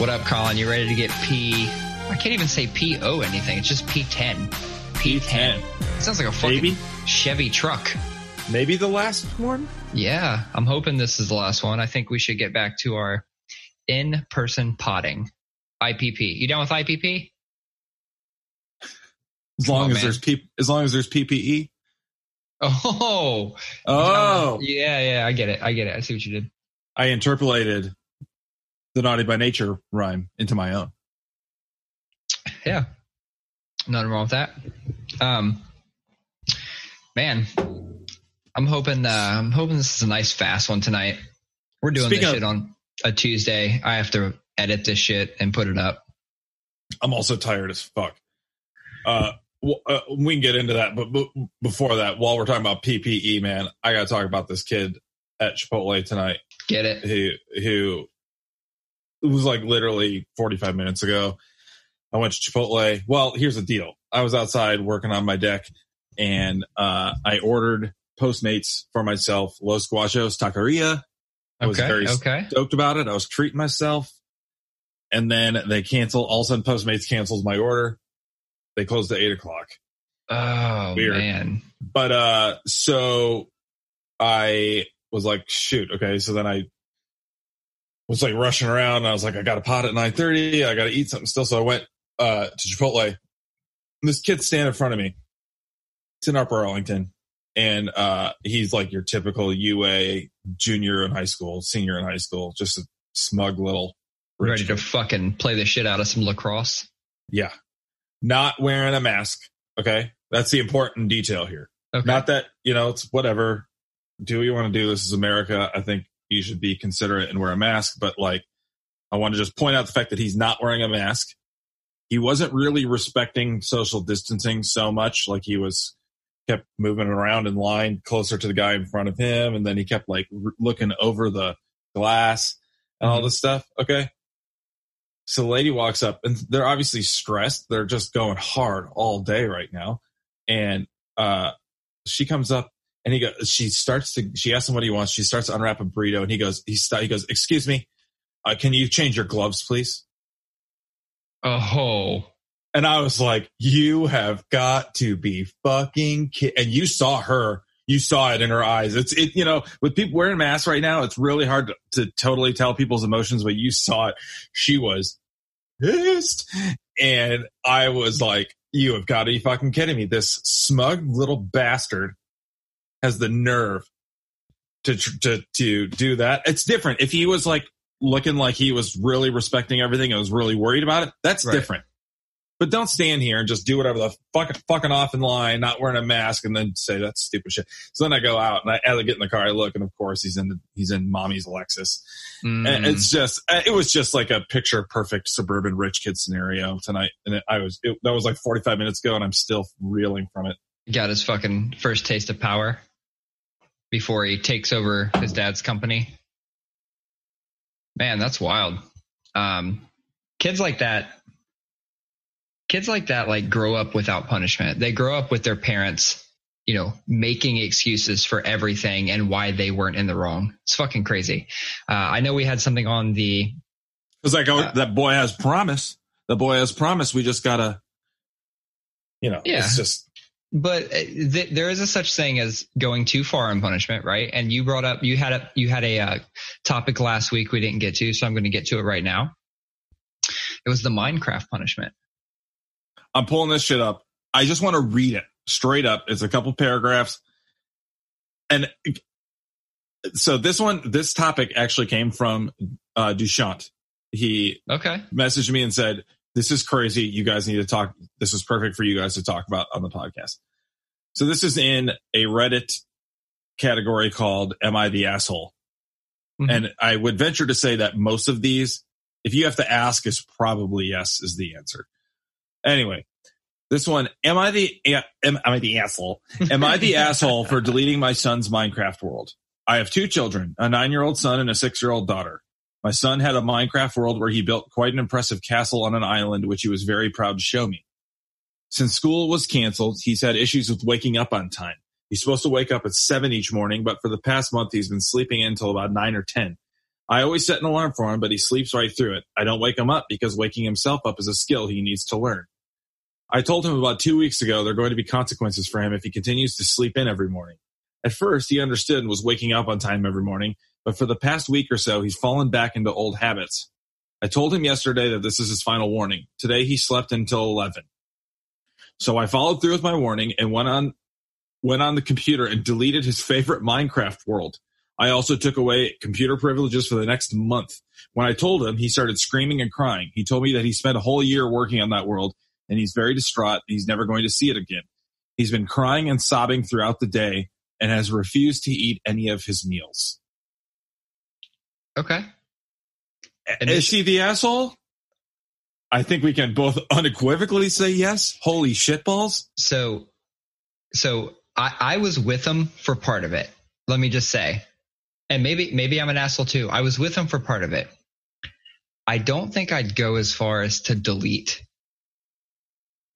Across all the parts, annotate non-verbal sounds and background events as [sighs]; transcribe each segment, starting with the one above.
What up, Colin? You ready to get P? I can't even say PO anything. It's just P10. P10. It sounds like a fucking Maybe. Chevy truck. Maybe the last one? Yeah, I'm hoping this is the last one. I think we should get back to our in-person potting. IPP. You down with IPP? As long on, as man. there's P- as long as there's PPE. [laughs] Oh, Oh, yeah, yeah. I get it. I get it. I see what you did. I interpolated the naughty by nature rhyme into my own. Yeah, nothing wrong with that. Um, man, I'm hoping. Uh, I'm hoping this is a nice fast one tonight. We're doing Speaking this of- shit on a Tuesday. I have to edit this shit and put it up. I'm also tired as fuck. Uh, uh, we can get into that, but b- before that, while we're talking about PPE, man, I got to talk about this kid at Chipotle tonight Get it? who who it was like literally 45 minutes ago. I went to Chipotle. Well, here's the deal. I was outside working on my deck and uh, I ordered Postmates for myself, Los Guachos Taqueria. I was Okay. very okay. stoked about it. I was treating myself. And then they cancel. All of a sudden, Postmates cancels my order. They closed at eight o'clock. Oh Weird. man. But uh, so I was like, shoot, okay. So then I was like rushing around. And I was like, I got a pot at nine thirty. I got to eat something still. So I went uh to Chipotle. This kid standing in front of me. It's in Upper Arlington, and uh he's like your typical UA junior in high school, senior in high school, just a smug little rich Ready to fucking play the shit out of some lacrosse. Yeah. Not wearing a mask. Okay. That's the important detail here. Okay. Not that, you know, it's whatever. Do what you want to do. This is America. I think you should be considerate and wear a mask. But like, I want to just point out the fact that he's not wearing a mask. He wasn't really respecting social distancing so much. Like he was kept moving around in line closer to the guy in front of him. And then he kept like r- looking over the glass and all Mhm. this stuff. Okay. So the lady walks up and they're obviously stressed. They're just going hard all day right now. And, uh, she comes up and he goes, she starts to, she asks him what he wants. She starts to unwrap a burrito and he goes, he, st- he goes, excuse me, uh, can you change your gloves, please? oh. And I was like, you have got to be fucking kid. And you saw her, you saw it in her eyes. It's, it, you know, with people wearing masks right now, it's really hard to, to totally tell people's emotions, but you saw it. She was pissed. And I was like, you have got to be fucking kidding me. This smug little bastard has the nerve to, to, to do that. It's different. If he was like looking like he was really respecting everything and was really worried about it, that's Right. different. But don't stand here and just do whatever the fuck, fucking off in line, not wearing a mask, and then say that's stupid shit. So then I go out and I, as I get in the car, I look, and of course he's in the, he's in mommy's Lexus. And Mm. it's just, uh, it was just like a picture perfect suburban rich kid scenario tonight. And it, I was, it, that was like 45 minutes ago, and I'm still reeling from it. got his fucking first taste of power before he takes over his dad's company. Man, that's wild. Um, kids like that, kids like that, like grow up without punishment. They grow up with their parents, you know, making excuses for everything and why they weren't in the wrong. It's fucking crazy. Uh, I know we had something on the It's like, oh, Uh, that boy has promise. The boy has promise. We just gotta, you know, Yeah. it's just, but uh, th- there is a such thing as going too far in punishment, right? And you brought up you had a you had a uh, topic last week we didn't get to, so I'm going to get to it right now. It was the Minecraft punishment. I'm pulling this shit up. I just want to read it straight up. It's a couple paragraphs. And so this one, this topic actually came from uh, Duchamp. He Okay. messaged me and said, this is crazy. You guys need to talk. This is perfect for you guys to talk about on the podcast. So this is in a Reddit category called Am I the Asshole? Mhm. And I would venture to say that most of these, if you have to ask, is probably yes is the answer. Anyway, this one, am I the, am, am I the asshole? Am I the [laughs] asshole for deleting my son's Minecraft world? I have two children, a nine year old son and a six year old daughter. My son had a Minecraft world where he built quite an impressive castle on an island, which he was very proud to show me. Since school was canceled, he's had issues with waking up on time. He's supposed to wake up at seven each morning, but for the past month, he's been sleeping in until about nine or 10. I always set an alarm for him, but he sleeps right through it. I don't wake him up because waking himself up is a skill he needs to learn. I told him about two weeks ago there are going to be consequences for him if he continues to sleep in every morning. At first, he understood and was waking up on time every morning, but for the past week or so, he's fallen back into old habits. I told him yesterday that this is his final warning. Today, he slept until 11. So I followed through with my warning and went on went on the computer and deleted his favorite Minecraft world. I also took away computer privileges for the next month. When I told him, he started screaming and crying. He told me that he spent a whole year working on that world and he's very distraught. He's never going to see it again. He's been crying and sobbing throughout the day and has refused to eat any of his meals. Okay. And Is he the asshole? I think we can both [laughs] unequivocally say yes. Holy shitballs. So, so I, I was with him for part of it. Let me just say, and maybe, maybe I'm an asshole too. I was with him for part of it. I don't think I'd go as far as to delete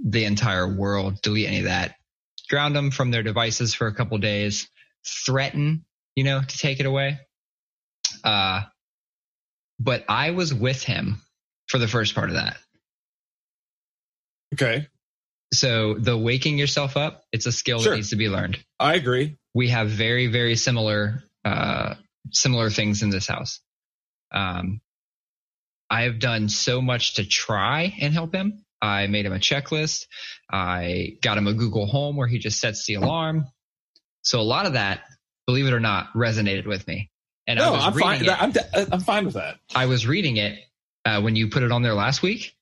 the entire world, delete any of that, ground them from their devices for a couple days, threaten, you know, to take it away. Uh, but I was with him for the first part of that. Okay. So the waking yourself up, it's a skill sure. that needs to be learned. I agree. We have very, very similar, uh, similar things in this house. Um, I have done so much to try and help him. I made him a checklist. I got him a Google Home where he just sets the alarm. So a lot of that, believe it or not, resonated with me. And no, I am fine. It, I'm, I'm fine with that. I was reading it uh, when you put it on there last week,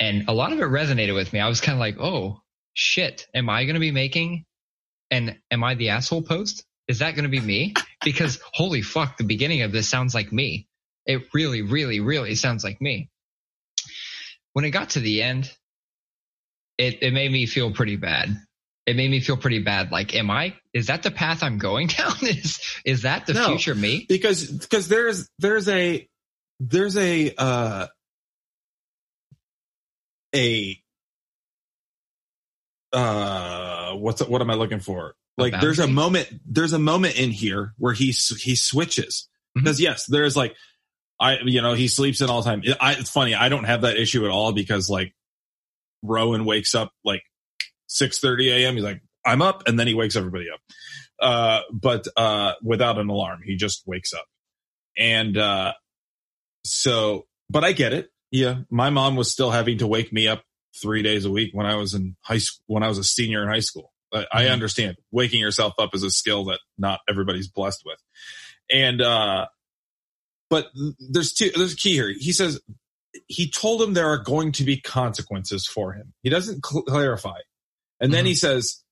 and a lot of it resonated with me. I was kind of like, oh shit, am I going to be making and am I the asshole post? Is that going to be me? [laughs] Because holy fuck, the beginning of this sounds like me. It really, really, really sounds like me. When it got to the end, it, it made me feel pretty bad. It made me feel pretty bad. Like, am I, is that the path I'm going [laughs] down? is, is that the no, future me? Because, because there's, there's a, there's a, uh, a uh what's what am I looking for? Like there's a moment there's a moment in here where he he switches mm-hmm. because yes, there's like I you know he sleeps in all the time. I, it's funny I don't have that issue at all because like Rowan wakes up like six thirty a.m. He's like I'm up and then he wakes everybody up, uh, but uh, without an alarm he just wakes up and uh, so but I get it. Yeah, my mom was still having to wake me up three days a week when I was in high school, when I was a senior in high school. I, mm-hmm. I understand waking yourself up is a skill that not everybody's blessed with. And, uh, but there's two, there's a key here. He says he told him there are going to be consequences for him. He doesn't cl- clarify. And mm-hmm. then he says,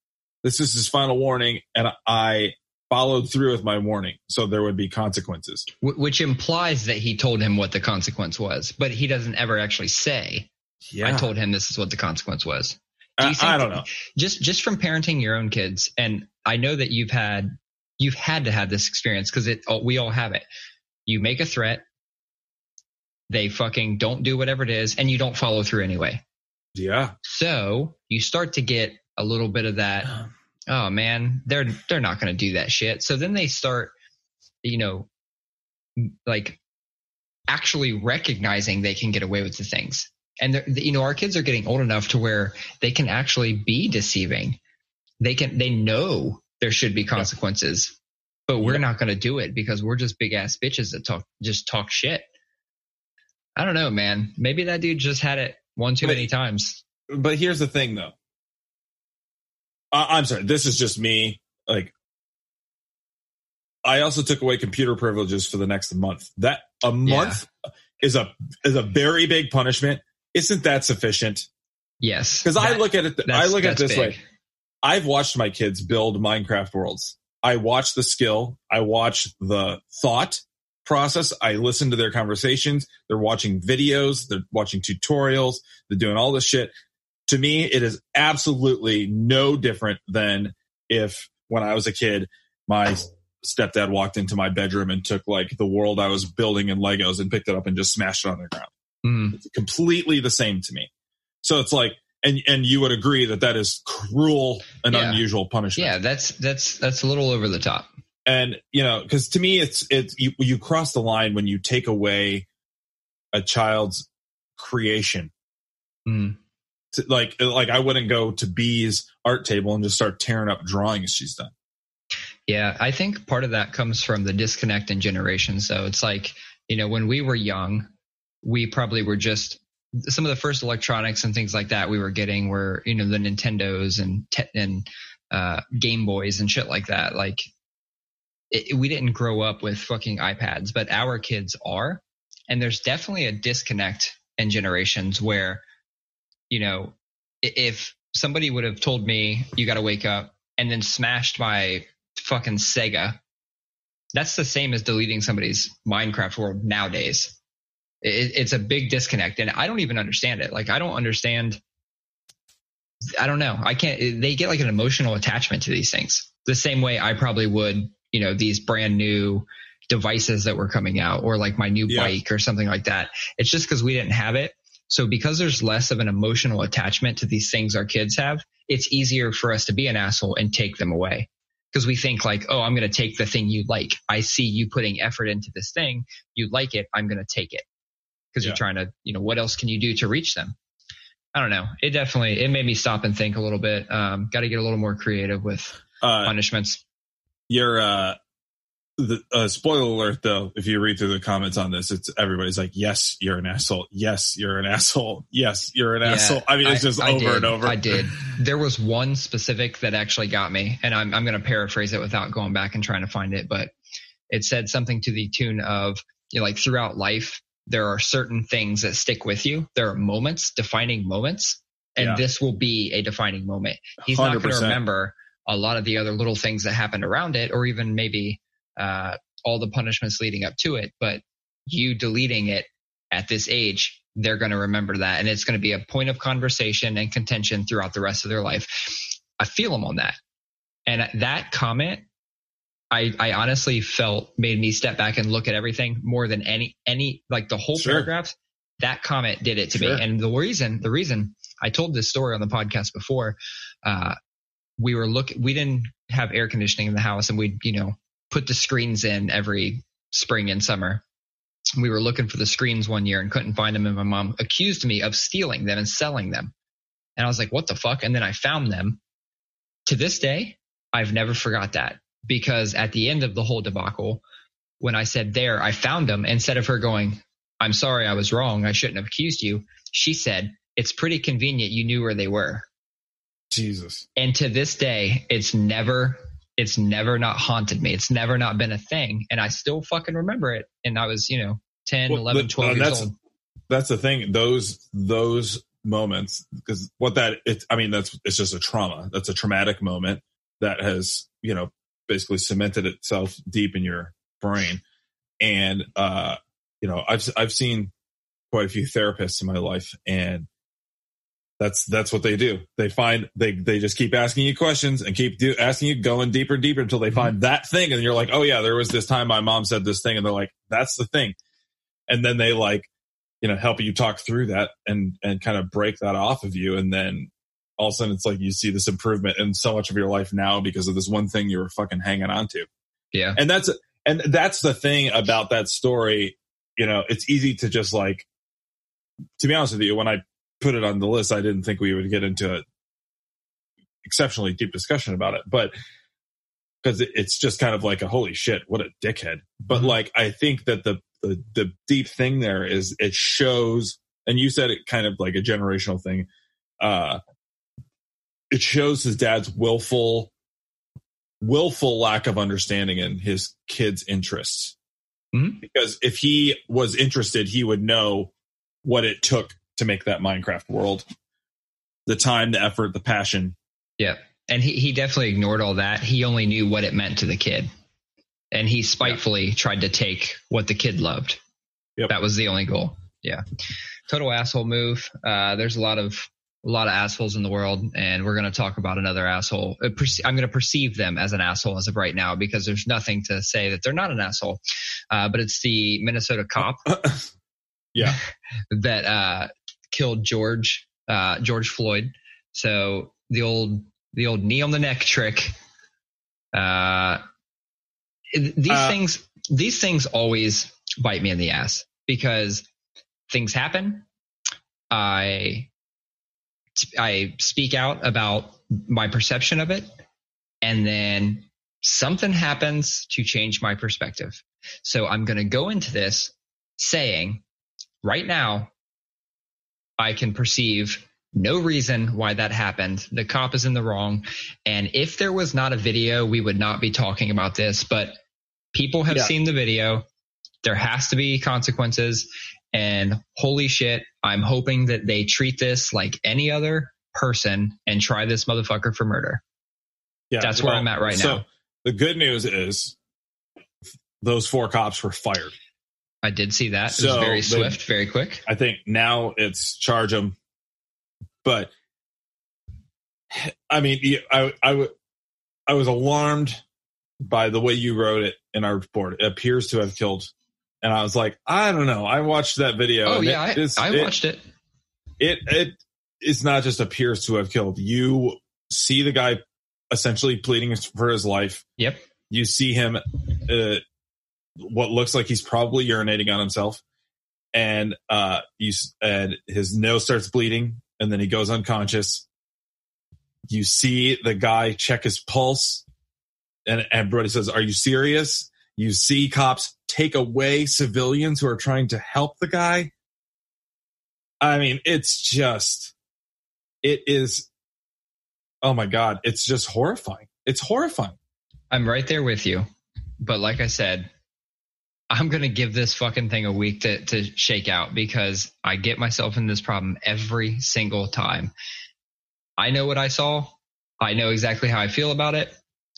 this is his final warning. And I followed through with my warning. So there would be consequences. Which implies that he told him what the consequence was, but he doesn't ever actually say, yeah. I told him this is what the consequence was. Do I, I don't know. Just, just from parenting your own kids. And I know that you've had, you've had to have this experience because it, we all have it. You make a threat. They fucking don't do whatever it is and you don't follow through anyway. Yeah. So you start to get a little bit of that um, oh man, they're they're not going to do that shit. So then they start, you know, like actually recognizing they can get away with the things. And you know, our kids are getting old enough to where they can actually be deceiving. They can they know there should be consequences, yeah. but we're yeah. not going to do it because we're just big ass bitches that talk just talk shit. I don't know, man. Maybe that dude just had it one too but, many times. But here's the thing, though uh, I'm sorry. This is just me. Like, I also took away computer privileges for the next month. That a month yeah. is a is a very big punishment. Isn't that sufficient? Yes. Because I look at it. I look at it this big. way. I've watched my kids build Minecraft worlds. I watch the skill. I watch the thought process. I listen to their conversations. They're watching videos. They're watching tutorials. They're doing all this shit to me, it is absolutely no different than if when I was a kid, my stepdad walked into my bedroom and took like the world I was building in Legos and picked it up and just smashed it on the ground. Mm. It's completely the same to me. So it's like, and and you would agree that that is cruel and yeah. unusual punishment. Yeah, that's that's that's a little over the top. and you know, because to me, it's it's you you cross the line when you take away a child's creation. Mm. To, like like I wouldn't go to B's art table and just start tearing up drawings she's done. Yeah, I think part of that comes from the disconnect in generations. So it's like, you know, when we were young, we probably were just some of the first electronics and things like that we were getting were, you know, the Nintendos and te- and uh, Game Boys and shit like that. Like, it, we didn't grow up with fucking iPads, but our kids are, and there's definitely a disconnect in generations where, you know, if somebody would have told me you got to wake up and then smashed my fucking Sega, that's the same as deleting somebody's Minecraft world nowadays. It, it's a big disconnect, and I don't even understand it. Like I don't understand. I don't know. I can't. They get like an emotional attachment to these things, the same way I probably would. You know, these brand new devices that were coming out, or like my new yeah. bike or something like that. It's just because we didn't have it. So because there's less of an emotional attachment to these things our kids have, it's easier for us to be an asshole and take them away because we think like, oh, I'm going to take the thing you like. I see you putting effort into this thing. You like it. I'm going to take it because yeah. you're trying to, you know, what else can you do to reach them? I don't know. It definitely, it made me stop and think a little bit. Um, got to get a little more creative with uh, punishments. Your, uh, the uh, spoiler alert though if you read through the comments on this it's everybody's like yes you're an asshole. Yes you're an [laughs] asshole. Yes you're an yeah, asshole. I mean it's just I, over I and over. I did. [laughs] There was one specific that actually got me and i'm, I'm going to paraphrase it without going back and trying to find it but it said something to the tune of you know, like throughout life there are certain things that stick with you. There are moments defining moments and yeah. this will be a defining moment. He's 100%. not going to remember a lot of the other little things that happened around it or even maybe uh, all the punishments leading up to it, but you deleting it at this age, they're going to remember that. And it's going to be a point of conversation and contention throughout the rest of their life. I feel them on that. And that comment, I, I honestly felt made me step back and look at everything more than any, any, like the whole sure. paragraph. That comment did it to sure. me. And the reason, the reason I told this story on the podcast before, uh, we were looking, we didn't have air conditioning in the house and we'd you know, put the screens in every spring and summer. We were looking for the screens one year and couldn't find them. And my mom accused me of stealing them and selling them. And I was like, what the fuck? And then I found them. To this day, I've never forgot that because at the end of the whole debacle, when I said there, I found them instead of her going, I'm sorry, I was wrong. I shouldn't have accused you. She said, it's pretty convenient. You knew where they were. Jesus. And to this day, it's never it's never not haunted me. It's never not been a thing. And I still fucking remember it. And I was, you know, 10, well, 11, 12 years that's, old. That's the thing. Those, those moments, because what that, it, I mean, that's, it's just a trauma. That's a traumatic moment that has, you know, basically cemented itself deep in your brain. And, uh, you know, I've, I've seen quite a few therapists in my life and that's that's what they do. They find they they just keep asking you questions and keep do, asking you going deeper and deeper until they find mm-hmm. that thing, and you're like, oh yeah, there was this time my mom said this thing, and they're like, that's the thing, and then they like, you know, help you talk through that and and kind of break that off of you, and then all of a sudden it's like you see this improvement in so much of your life now because of this one thing you were fucking hanging on to. Yeah, and that's and that's the thing about that story. You know, it's easy to just like to be honest with you, when I put it on the list, I didn't think we would get into an exceptionally deep discussion about it, but because it's just kind of like a holy shit, what a dickhead. But mm-hmm. like, I think that the, the, the deep thing there is it shows, and you said it kind of like a generational thing. Uh, it shows his dad's willful, willful lack of understanding in his kid's interests. Mm-hmm. Because if he was interested, he would know what it took to make that Minecraft world. The time, the effort, the passion. Yeah. And he, he definitely ignored all that. He only knew what it meant to the kid. And he spitefully yeah. tried to take what the kid loved. Yep. That was the only goal. Yeah. Total asshole move. Uh, there's a lot of a lot of assholes in the world, and we're going to talk about another asshole. Uh, I'm going to perceive them as an asshole as of right now because there's nothing to say that they're not an asshole. Uh, but it's the Minnesota cop. [coughs] yeah. [laughs] that uh, killed George uh, George Floyd. So the old the old knee on the neck trick. Uh, these Uh, things these things always bite me in the ass because things happen. I I speak out about my perception of it, and then something happens to change my perspective. So I'm going to go into this saying, right now, I can perceive no reason why that happened. The cop is in the wrong. And if there was not a video, we would not be talking about this. But people have Yeah. seen the video. There has to be consequences. And holy shit, I'm hoping that they treat this like any other person and try this motherfucker for murder. Yeah, That's where I'm at right so now. The good news is those four cops were fired. I did see that. It So, was very swift, very quick. I think now it's charge them. But I mean, I, I, w- I was alarmed by the way you wrote it in our report. It appears to have killed. And I was like, I don't know. I watched that video. Oh yeah, it, I, it's- I it- watched it. it it is not just appears to have killed. You see the guy essentially pleading for his life. Yep. You see him, uh, what looks like he's probably urinating on himself, and uh, you and his nose starts bleeding, and then he goes unconscious. You see the guy check his pulse, and everybody says, "Are you serious?" You see cops take away civilians who are trying to help the guy. I mean, it's just, it is, oh my God, it's just horrifying. It's horrifying. I'm right there with you. But like I said, I'm going to give this fucking thing a week to, to shake out because I get myself in this problem every single time. I know what I saw. I know exactly how I feel about it.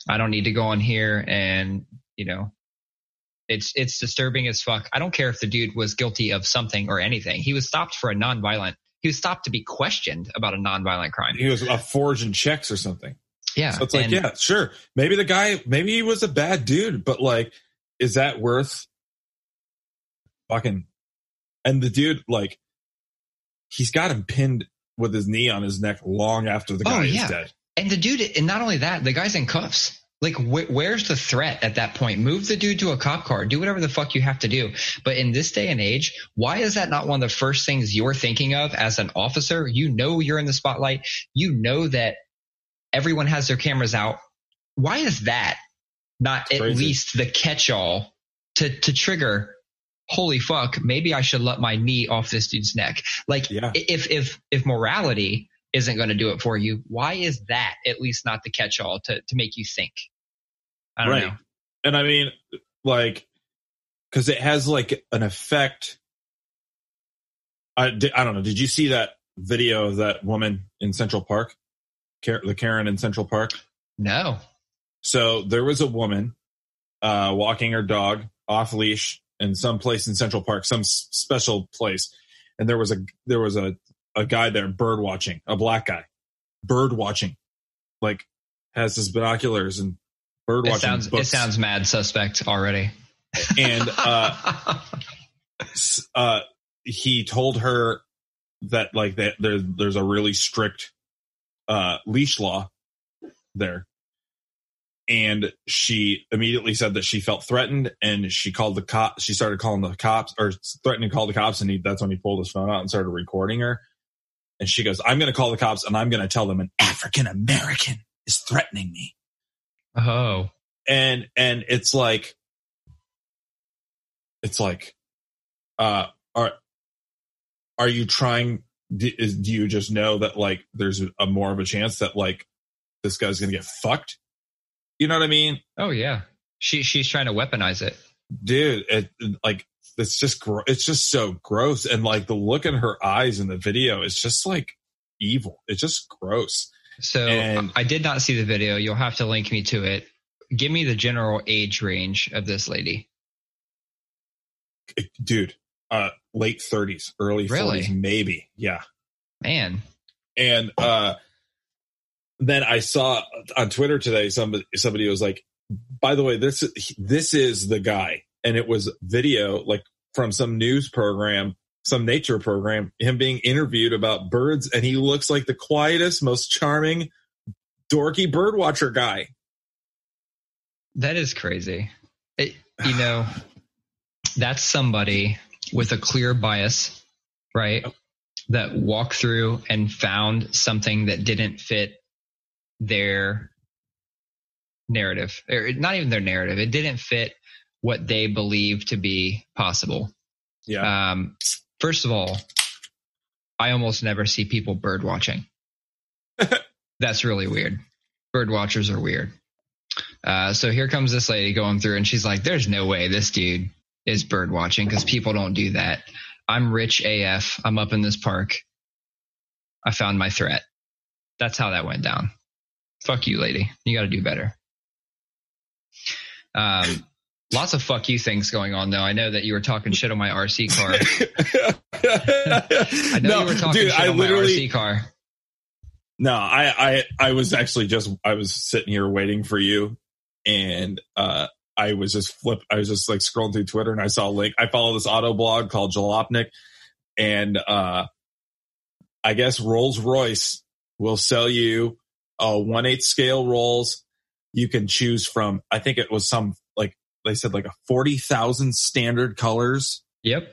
I don't need to go on here and, you know, it's, it's disturbing as fuck. I don't care if the dude was guilty of something or anything. He was stopped for a nonviolent, he was stopped to be questioned about a nonviolent crime. He was a forging checks or something. Yeah. So it's like, and- yeah, sure. Maybe the guy, maybe he was a bad dude, but like, is that worth fucking? And the dude, like, he's got him pinned with his knee on his neck long after the Oh, guy yeah. is dead. And the dude, and not only that, the guy's in cuffs. Like, wh- where's the threat at that point? Move the dude to a cop car. Do whatever the fuck you have to do. But in this day and age, why is that not one of the first things you're thinking of as an officer? You know you're in the spotlight. You know that everyone has their cameras out. Why is that not at Crazy. least the catch-all to to trigger? Holy fuck! Maybe I should let my knee off this dude's neck. Like, Yeah. if if if morality isn't going to do it for you, why is that at least not the catch-all to to make you think? I don't Right. know. And I mean, like, because it has like an effect. I, I don't know. Did you see that video of that woman in Central Park? The Karen in Central Park? No. So there was a woman uh, walking her dog off leash in some place in Central Park, some s- special place, and there was a there was a a guy there bird watching, a black guy, bird watching, like has his binoculars and bird It watching. sounds it sounds mad suspect already. and uh, [laughs] uh, he told her that like that there, there's a really strict uh, leash law there and she immediately said that she felt threatened and she called the cop she started calling the cops or threatening to call the cops and he, that's when he pulled his phone out and started recording her. And she goes i'm going to call the cops and i'm going to tell them an african american is threatening me. Oh, and and it's like it's like uh are are you trying do, is, do you just know that like there's a more of a chance that like this guy's gonna get fucked you know what i mean oh yeah. She she's trying to weaponize it. dude it, like it's just gro- it's just so gross and like the look in her eyes in the video is just like evil it's just gross So And- I did not see the video. You'll have to link me to it. Give me the general age range of this lady. dude uh late 30s early Really? 40s maybe yeah Man, And uh, then I saw on Twitter today somebody somebody was like, "By the way, this this is the guy," and it was video like from some news program, some nature program, him being interviewed about birds, and he looks like the quietest, most charming, dorky bird watcher guy. that is crazy. It, you know, [sighs] that's somebody with a clear bias, right? That walked through and found something that didn't fit their narrative, or not even their narrative. It didn't fit what they believed to be possible. Yeah. Um, first of all, I almost never see people bird watching. [laughs] That's really weird. Bird watchers are weird. Uh, so here comes this lady going through, and she's like, "There's no way this dude is bird watching because people don't do that. I'm rich AF. I'm up in this park. I found my threat. That's how that went down. Fuck you, lady. You got to do better." Um, [laughs] lots of fuck you things going on though. I know that you were talking shit on my RC car. [laughs] I know no, you were talking dude, shit I on my literally, RC car. No, I, I, I was actually just, I was sitting here waiting for you and, uh, I was just flip, I was just like scrolling through Twitter and I saw a link. I follow this auto blog called Jalopnik and, uh, I guess Rolls Royce will sell you a one eighth scale rolls. You can choose from, I think it was some like, they said like a 40,000 standard colors Yep.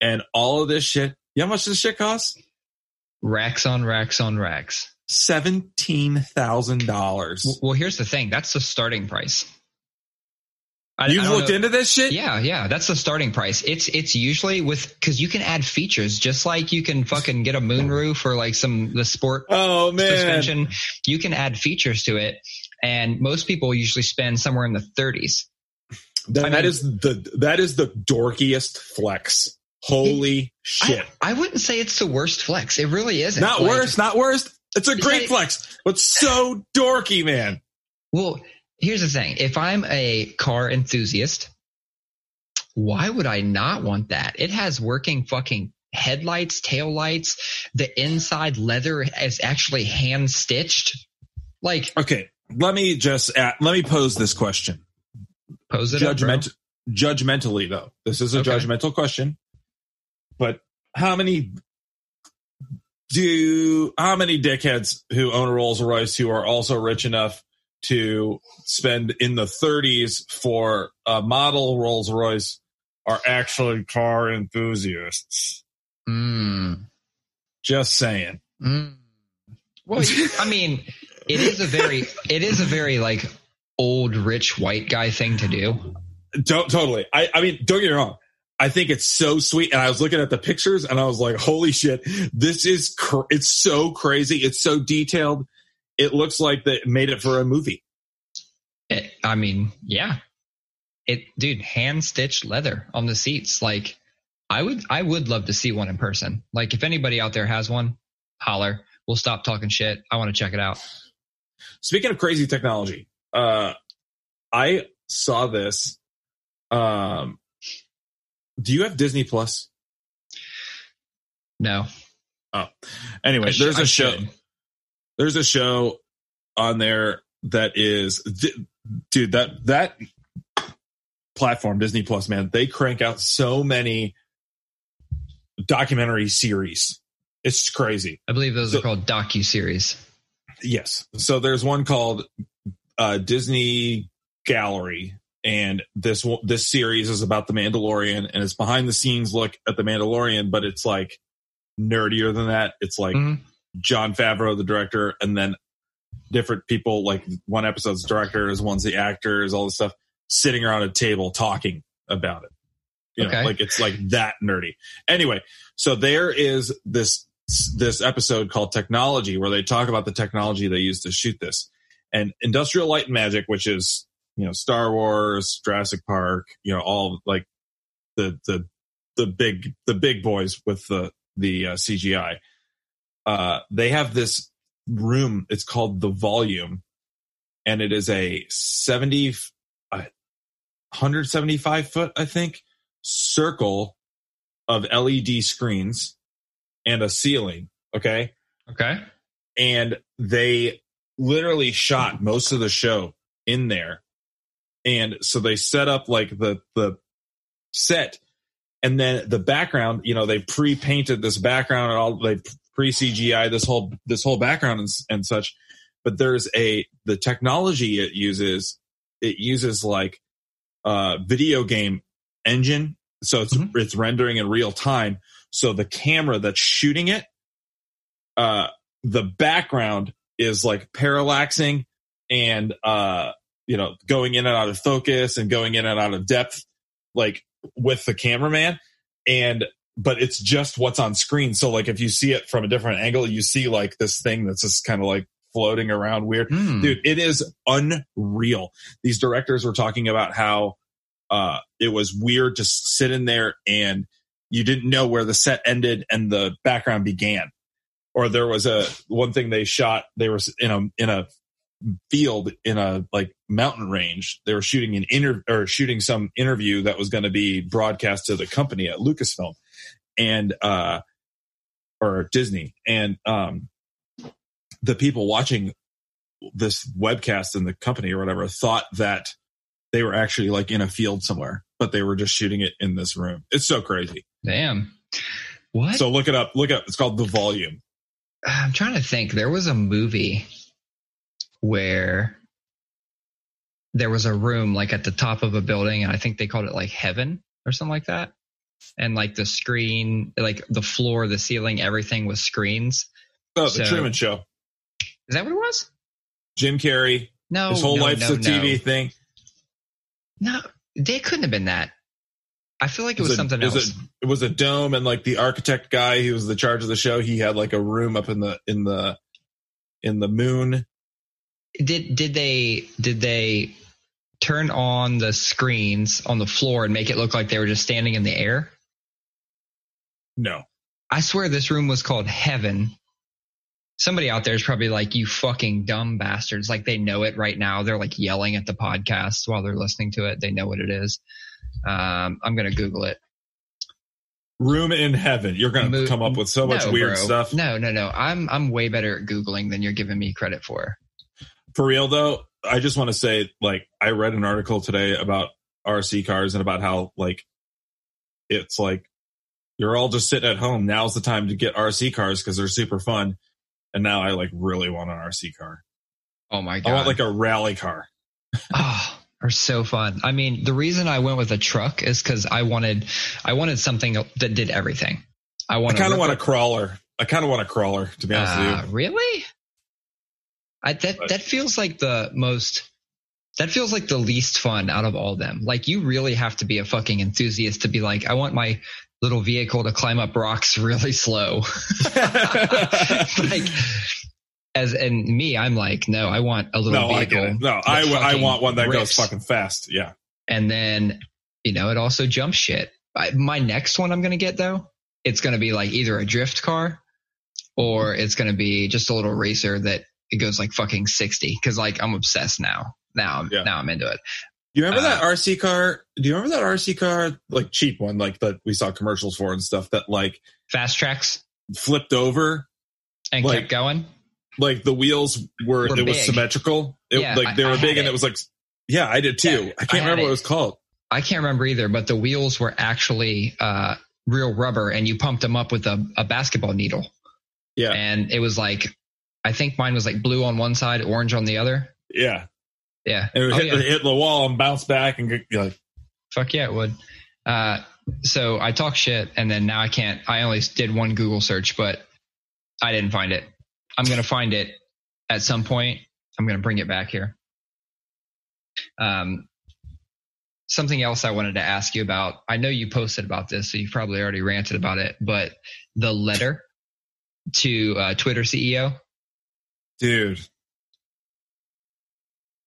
and all of this shit. You know how much does this shit costs? Racks on racks on racks. seventeen thousand dollars. Well, here's the thing. That's the starting price. I, You've I looked know- into this shit? Yeah, yeah, that's the starting price. It's it's usually with because you can add features just like you can fucking get a moonroof or like some the sport Oh man, suspension. You can add features to it, and most people usually spend somewhere in the 30s. that, I that mean- is the that is the dorkiest flex. Holy shit! I, I wouldn't say it's the worst flex. It really isn't. not Like, worse, not worst. It's a great like- flex, but so dorky, man. Well, here's the thing. If I'm a car enthusiast, why would I not want that? It has working fucking headlights, tail lights. The inside leather is actually hand stitched. Like, Okay, let me just add, let me pose this question. pose it up. Judgment, judgmentally though, this is a Okay. judgmental question. But how many do how many dickheads who own a Rolls Royce who are also rich enough to spend in the 30s for a model Rolls Royce are actually car enthusiasts? Mm, Just saying. mm. Well, I mean, it is a very, it is a very like old rich white guy thing to do. Don't, totally. I, I mean, don't get me wrong. I think it's so sweet. And I was looking at the pictures and I was like, holy shit, this is, cr- it's so crazy. It's so detailed. It looks like they made it for a movie. It, I mean, yeah. It, dude, hand stitched leather on the seats. Like, I would, I would love to see one in person. Like, if anybody out there has one, holler. We'll stop talking shit. I want to check it out. Speaking of crazy technology, uh, I saw this. Um, do you have Disney Plus? No. Oh. Anyway, sh- there's I a show. should. There's a show on there that is, dude. That that platform, Disney Plus, man, they crank out so many documentary series. It's crazy. I believe those So- are called docu series. Yes. So there's one called uh, Disney Gallery, and this this series is about the Mandalorian, and it's behind the scenes look at the Mandalorian, but it's like nerdier than that. It's like Mhm. Jon Favreau, the director, and then different people. Like one episode's director directors, one's the actors, all this stuff, sitting around a table talking about it. You know, Okay. like it's like that nerdy. Anyway, so there is this this episode called Technology where they talk about the technology they used to shoot this. And Industrial Light and Magic, which is, you know, Star Wars, Jurassic Park, you know, all like the the the big the big boys with the the uh, CGI. Uh they have this room, it's called the Volume and it is a 70 uh, 175 foot, I think, circle of LED screens and a ceiling. Okay. Okay. And they literally shot most of the show in there. And so they set up like the, the set and then the background, you know, they pre-painted this background and all they pre CGI this whole, this whole background and, and such. But there's a, the technology it uses, it uses like uh, video game engine. So it's, Mhm. it's rendering in real time. So the camera that's shooting it, uh, the background is like parallaxing and, uh, you know, going in and out of focus and going in and out of depth, like with the cameraman. And, but it's just what's on screen. So like if you see it from a different angle, you see like this thing that's just kind of like floating around weird. Hmm. dude it is unreal. These directors were talking about how uh it was weird to sit in there and you didn't know where the set ended and the background began. Or there was a one thing they shot they were in a in a field in a like mountain range. They were shooting an inter or shooting some interview that was going to be broadcast to the company at lucasfilm and uh or disney and um the people watching this webcast in the company or whatever thought that they were actually like in a field somewhere, but they were just shooting it in this room. It's so crazy. Damn. What? So look it up. Look up. It's called The Volume. I'm trying to think. There was a movie where there was a room like at the top of a building, and I think they called it like heaven or something like that. And like the screen, like the floor, the ceiling, everything was screens. Oh, The So- Truman Show. Is that what it was? Jim Carrey. No, His whole no, life's no, a TV no. thing. No, they couldn't have been that. I feel like it was a- something it was else. A, it was a dome, and like the architect guy who was the charge of the show, he had like a room up in the in the in the moon. did did they did they turn on the screens on the floor and make it look like they were just standing in the air? No, I swear this room was called Heaven. Somebody out there is probably like, you fucking dumb bastards. Like they know it right now. They're like yelling at the podcast while they're listening to it. They know what it is. Um, I'm going to Google it. room in heaven. You're gonna Mo- come up with so much No, weird bro. stuff. No, no, no. I'm, I'm way better at Googling than you're giving me credit for. For real though, I just want to say, like, I read an article today about RC cars and about how, like, it's like you're all just sitting at home. Now's the time to get RC cars because they're super fun. And now I like really want an RC car. Oh my god! I want like a rally car. [sighs] oh, are so fun. I mean, the reason I went with a truck is because I wanted, I wanted something that did everything. I want. I kind of want a crawler. I kind of want a crawler, to be honest with Uh, you. really? I, that But- that feels like the most. That feels like the least fun out of all them. Like you really have to be a fucking enthusiast to be like, I want my little vehicle to climb up rocks [laughs] really slow. [laughs] like, as and me, I'm like, no, I want a little no, vehicle. it. No, I, I want one that goes fucking fast. Yeah. and then you know it also jumps shit. I, my next one I'm gonna get though, it's gonna be like either a drift car or it's gonna be just a little racer that it goes like fucking sixty because like I'm obsessed now. Now I'm Yeah. now I'm into it. Do you remember Uh, that RC car? Do you remember that RC car, like cheap one, like that we saw commercials for and stuff that like Fast tracks flipped over? and Like, kept going. Like the wheels were, Were it was symmetrical. It, Yeah, like they I- were I big and it. it was like, yeah, I did too. Yeah, I I can't had remember what it. it was called. I can't remember either, but the wheels were actually uh, real rubber, and you pumped them up with a, a basketball needle, Yeah. and it was like I think mine was like blue on one side, orange on the other. Yeah. Yeah, it would Oh, hit, yeah. hit the wall and bounce back and get, like, Fuck yeah, it would. Uh, so I talk shit, and then now I can't. I only did one Google search, but I didn't find it. I'm gonna find it at some point. I'm gonna bring it back here. Um, something else I wanted to ask you about. I know you posted about this, so you probably already ranted about it. But the letter to uh, Twitter CEO. Dude.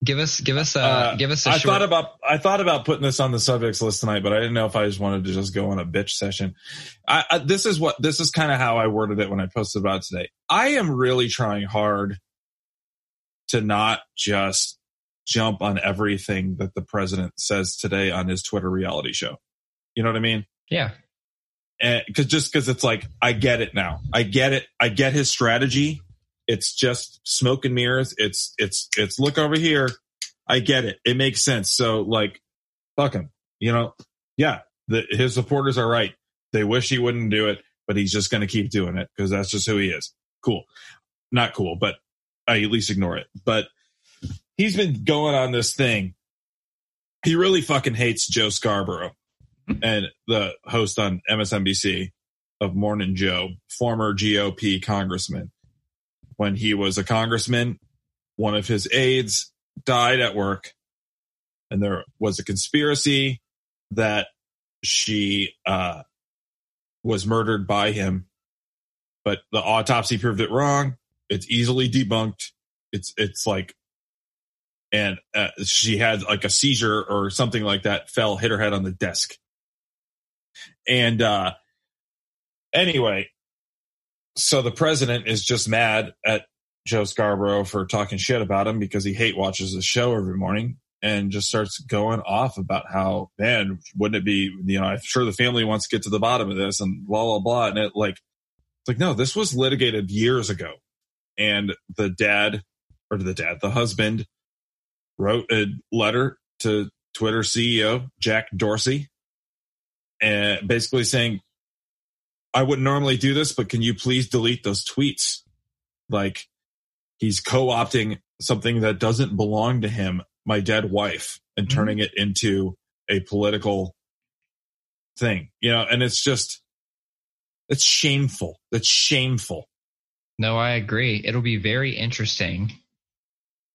Give us, give us, uh, Uh, give us a I short. thought about I thought about putting this on the subjects list tonight, but I didn't know if I just wanted to just go on a bitch session. I, I this is what this is kind of how I worded it when I posted about today. I am really trying hard to not just jump on everything that the president says today on his Twitter reality show. You know what I mean? yeah, and because just because it's like I get it now, I get it, I get his strategy. It's just smoke and mirrors. It's it's it's look over here. I get it. It makes sense. So like, fuck him. You know, yeah. The, his supporters are right. They wish he wouldn't do it, but he's just going to keep doing it because that's just who he is. Cool, not cool, but I at least ignore it. But he's been going on this thing he really fucking hates Joe Scarborough and the host on MSNBC of Morning Joe, former GOP congressman. When he was a congressman, one of his aides died at work, and there was a conspiracy that she uh, was murdered by him, but the autopsy proved it wrong. It's easily debunked. It's it's like, and uh, she had like a seizure or something like that. Fell, hit her head on the desk, and uh, anyway, so the president is just mad at Joe Scarborough for talking shit about him because he hate watches the show every morning and just starts going off about how, man, wouldn't it be, you know, I'm sure the family wants to get to the bottom of this and blah, blah, blah. And it like, it's like, no, this was litigated years ago. And the dad or the dad, the husband wrote a letter to Twitter CEO, Jack Dorsey, and basically saying, I wouldn't normally do this, but can you please delete those tweets? Like he's co-opting something that doesn't belong to him, my dead wife, and mm-hmm. turning it into a political thing, you know, and it's just, it's shameful. It's shameful. No, I agree. It'll be very interesting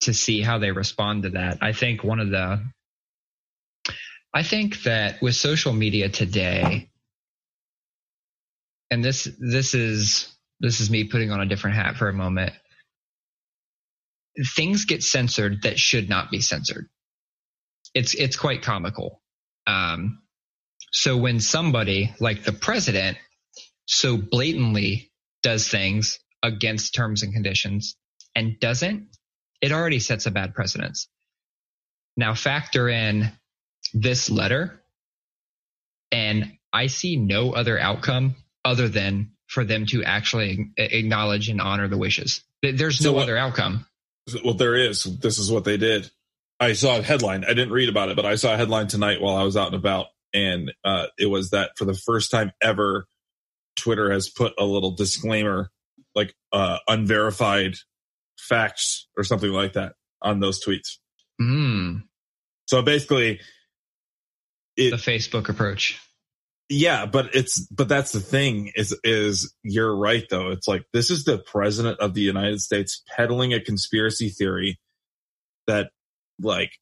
to see how they respond to that. I think one of the, I think that with social media today, and this this is this is me putting on a different hat for a moment. Things get censored that should not be censored. It's it's quite comical. Um, so when somebody like the president so blatantly does things against terms and conditions and doesn't, it already sets a bad precedence. Now factor in this letter, and I see no other outcome other than for them to actually acknowledge and honor the wishes. There's no so what, other outcome. Well, there is. This is what they did. I saw a headline. I didn't read about it, but I saw a headline tonight while I was out and about, and uh, it was that for the first time ever, Twitter has put a little disclaimer, like uh, unverified facts or something like that, on those tweets. Mm. So basically, it, the Facebook approach yeah but it's but that's the thing is is you're right though. It's like this is the president of the united states peddling a conspiracy theory that like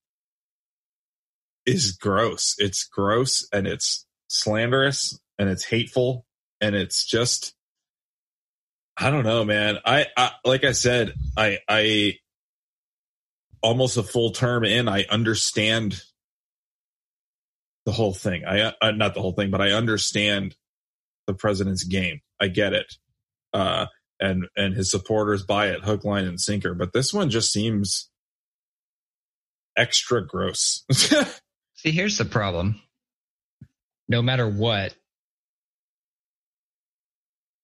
is gross. It's gross and it's slanderous and it's hateful and it's just i don't know man. I, I like i said i i almost a full term in i understand the whole thing. I uh, not the whole thing, but I understand the president's game. I get it, uh, and and his supporters buy it hook, line, and sinker. But this one just seems extra gross. [laughs] See, here's the problem. No matter what,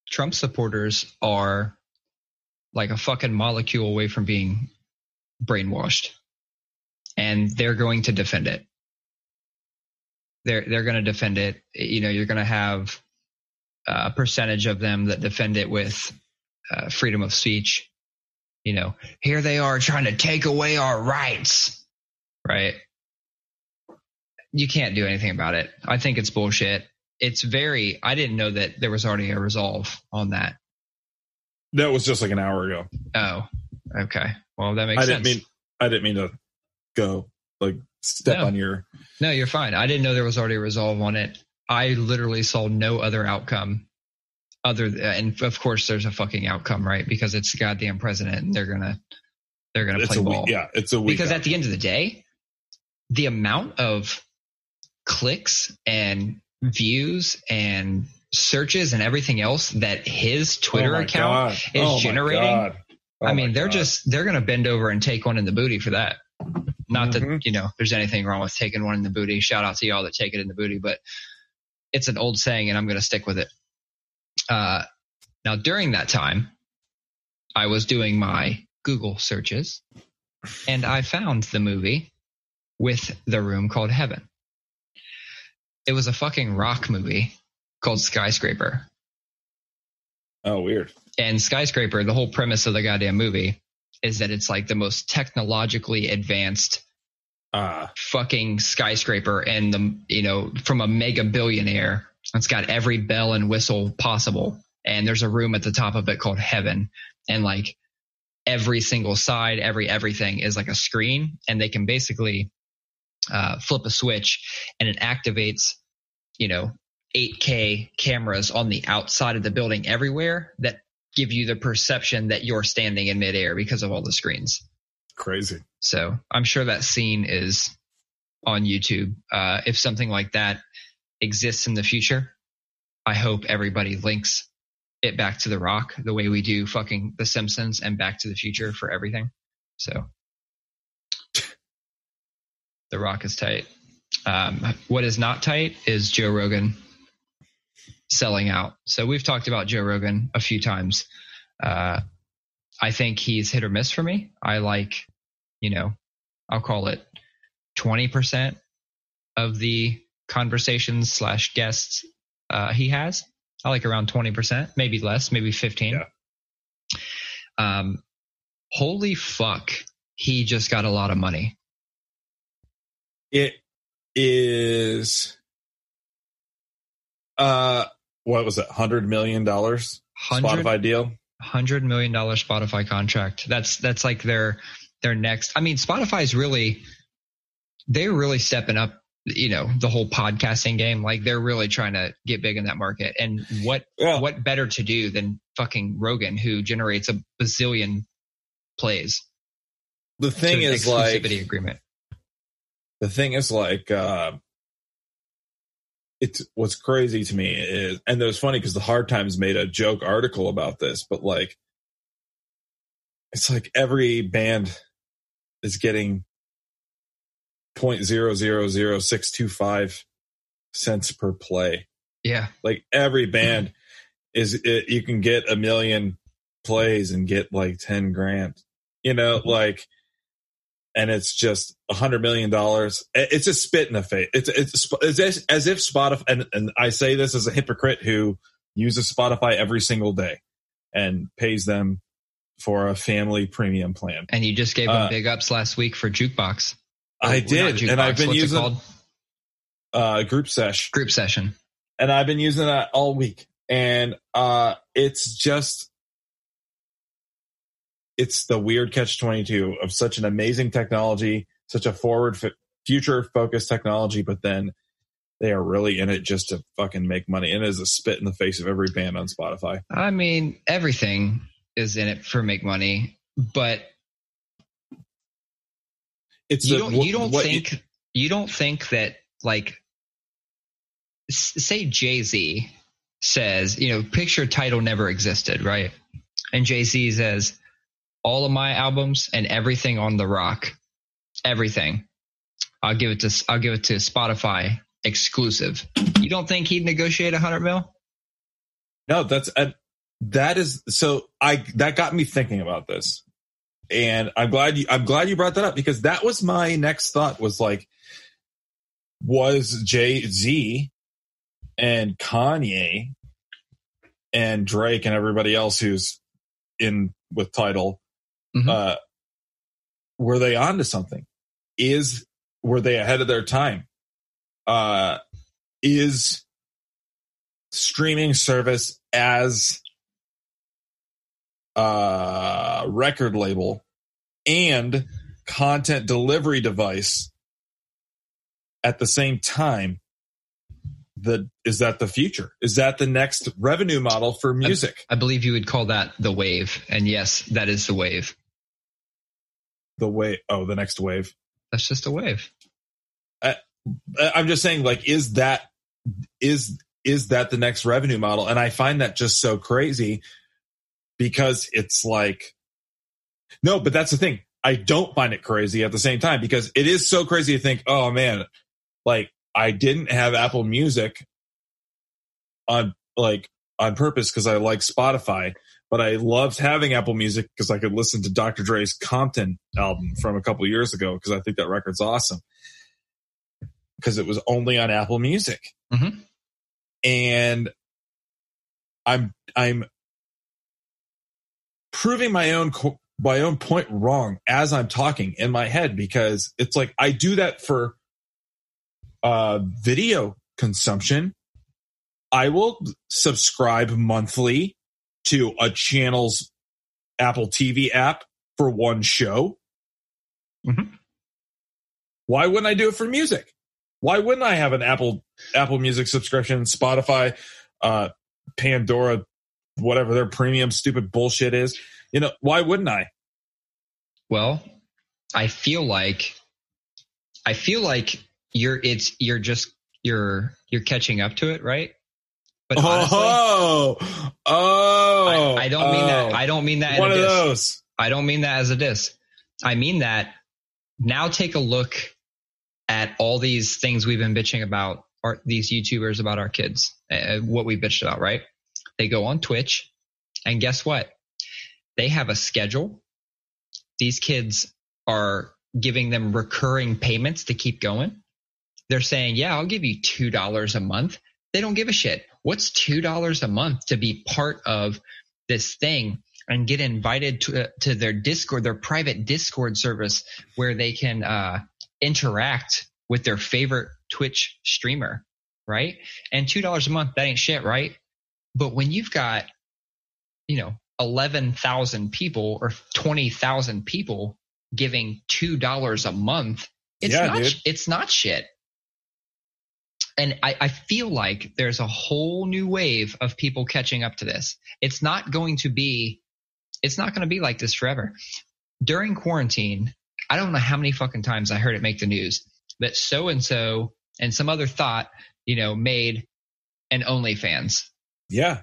Trump supporters are like a fucking molecule away from being brainwashed, and they're going to defend it they're they're going to defend it. You know, you're going to have a percentage of them that defend it with uh, freedom of speech. You know, here they are trying to take away our rights, right? You can't do anything about it. I think it's bullshit. It's very. I didn't know that there was already a resolve on that. That was just like an hour ago. Oh, okay. Well, that makes I sense. didn't mean. I didn't mean to go like step no. on your. No, you're fine. I didn't know there was already a resolve on it. I literally saw no other outcome other than, and of course there's a fucking outcome, right? Because it's the goddamn president and they're gonna, they're gonna it's play ball. Yeah, it's a week. Because at the end of the day, the amount of clicks and views and searches and everything else that his Twitter oh account God. is oh generating. Oh I mean, they're God. just they're going to bend over and take one in the booty for that. Not mm-hmm. that, you know, there's anything wrong with taking one in the booty. Shout out to y'all that take it in the booty, but it's an old saying and I'm going to stick with it. Uh, now, during that time, I was doing my Google searches and I found the movie with the room called Heaven. It was a fucking rock movie called Skyscraper. Oh, weird. And Skyscraper, the whole premise of the goddamn movie is that it's like the most technologically advanced Uh, fucking skyscraper and the you know from a mega billionaire. It's got every bell and whistle possible, and there's a room at the top of it called heaven, and like every single side, every everything is like a screen, and they can basically uh, flip a switch, and it activates, you know, 8K cameras on the outside of the building everywhere that give you the perception that you're standing in midair because of all the screens. crazy. So I'm sure that scene is on YouTube. Uh, if something like that exists in the future, I hope everybody links it back to The Rock the way we do fucking The Simpsons and Back to the Future for everything. So The Rock is tight. Um, what is not tight is Joe Rogan selling out. So we've talked about Joe Rogan a few times. Uh, I think he's hit or miss for me. I like, you know, I'll call it 20% of the conversations slash guests uh, he has. I like around 20%, maybe less, maybe 15. Yeah. Um, holy fuck. He just got a lot of money. It is, uh, what was it? Hundred million dollars Spotify deal. hundred million dollar Spotify contract. That's that's like their their next. I mean, Spotify's really they're really stepping up. You know, the whole podcasting game. Like they're really trying to get big in that market. And what Yeah. what better to do than fucking Rogan, who generates a bazillion plays? The thing is like, exclusivity agreement. the thing is like uh it's what's crazy to me is and it was funny because the hard times made a joke article about this but like it's like every band is getting 0.000625 cents per play. Yeah, like every mm-hmm. band is it, you can get a million plays and get like 10 grand. You know mm-hmm. like and it's just a hundred million dollars it's a spit in the face it's it's as if, as if spotify and, and i say this as a hypocrite who uses spotify every single day and pays them for a family premium plan and you just gave them Uh, big ups last week for Jukebox. i Or did and i've been using called? uh group sesh group session. and I've been using that all week. And uh it's just it's the weird catch 22 of such an amazing technology, such a forward f- future focused technology, but then they are really in it just to fucking make money. And it is a spit in the face of every band on Spotify. I mean, everything is in it for make money, but It's you the- don't you don't think you don't think that like say Jay-Z says, you know, picture Tidal never existed, right? And Jay-Z says all of my albums and everything on the rock, everything. I'll give it to I'll give it to Spotify exclusive. You don't think he'd negotiate a 100 mil? No, that's uh, that is so. I that got me thinking about this, and I'm glad you. I'm glad you brought that up because that was my next thought. Was like, was Jay Z and Kanye and Drake and everybody else who's in with Tidal, Mhm. uh, were they onto something? Is were they ahead of their time? Uh, is streaming service as a record label and content delivery device at the same time the is that the future is that the next revenue model for music I believe you would call that the wave. And yes, that is the wave. The wave. oh the next wave That's just a wave. I- i'm just saying like is that is is that the next revenue model and i find that just so crazy because it's like no but that's the thing i don't find it crazy at the same time because it is so crazy to think oh man like i didn't have apple music on like on purpose because i like spotify but i loved having apple music because i could listen to dr dre's compton album from a couple years ago because i think that record's awesome because it was only on apple music Mhm. and i'm i'm proving my own my own point wrong as I'm talking in my head because it's like I do that for uh, video consumption. I will subscribe monthly to a channel's Apple TV app for one show. Mhm. Why wouldn't I do it for music? Why wouldn't I have an Apple Apple Music subscription, Spotify, uh, Pandora, whatever their premium stupid bullshit is? You know, why wouldn't I? Well, I feel like I feel like you're it's you're just you're you're catching up to it, right? But honestly, oh, oh, I, I don't mean that. oh. I don't mean that. one of diss. those. I don't mean that as a diss. I mean that now take a look at all these things we've been bitching about, our, these YouTubers about our kids, uh, what we bitched about, right? They go on Twitch, and guess what? They have a schedule. These kids are giving them recurring payments to keep going. They're saying, yeah, I'll give you $2 a month. They don't give a shit. What's $2 a month to be part of this thing and get invited to, to their Discord, their private Discord service where they can uh, interact with their favorite Twitch streamer, right? And $2 a month, that ain't shit, right? But when you've got, you know, 11,000 people or 20,000 people giving $2 a month, it's Yeah, not, dude. it's not shit. And I, I feel like there's a whole new wave of people catching up to this. It's not going to be, it's not going to be like this forever. During quarantine, I don't know how many fucking times I heard it make the news that so and so and some other thought, you know, made an OnlyFans. Yeah,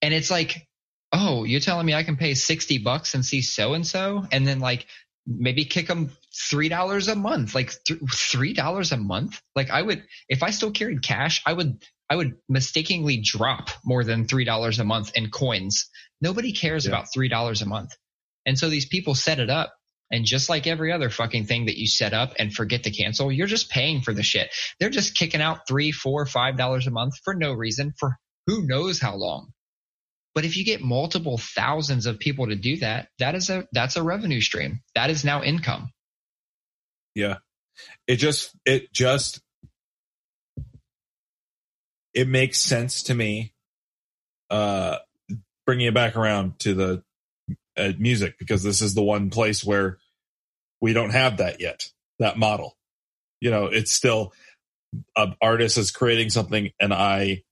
And it's like, oh, you're telling me I can pay 60 bucks and see so and so and then like maybe kick them $3 a month, like th- $3 a month. Like I would, if I still carried cash, I would, I would mistakenly drop more than $3 a month in coins. Nobody cares Yeah. about $3 a month. And so these people set it up. And just like every other fucking thing that you set up and forget to cancel, you're just paying for the shit. They're just kicking out three, four, five dollars a month for no reason for who knows how long. But if you get multiple thousands of people to do that, that is a that's a revenue stream. That is now income. yeah. It just, it just, it makes sense to me. Uh, bringing it back around to the uh, music because this is the one place where we don't have that yet. That model, you know, it's still an artist is creating something, and I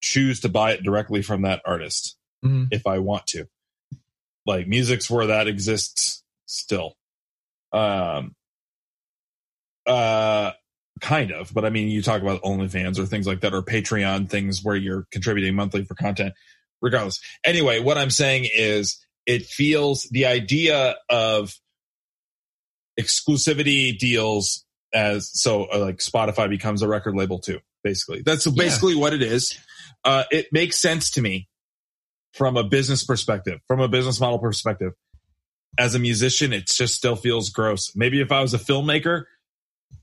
choose to buy it directly from that artist. Mhm. if I want to. Like music's where that exists still. Um uh kind of, but I mean you talk about OnlyFans or things like that or Patreon things where you're contributing monthly for content. Regardless. Anyway, what I'm saying is it feels the idea of exclusivity deals as so uh, like Spotify becomes a record label too, basically. That's basically what it is. Uh, it makes sense to me from a business perspective, from a business model perspective. As a musician, it just still feels gross. Maybe if I was a filmmaker,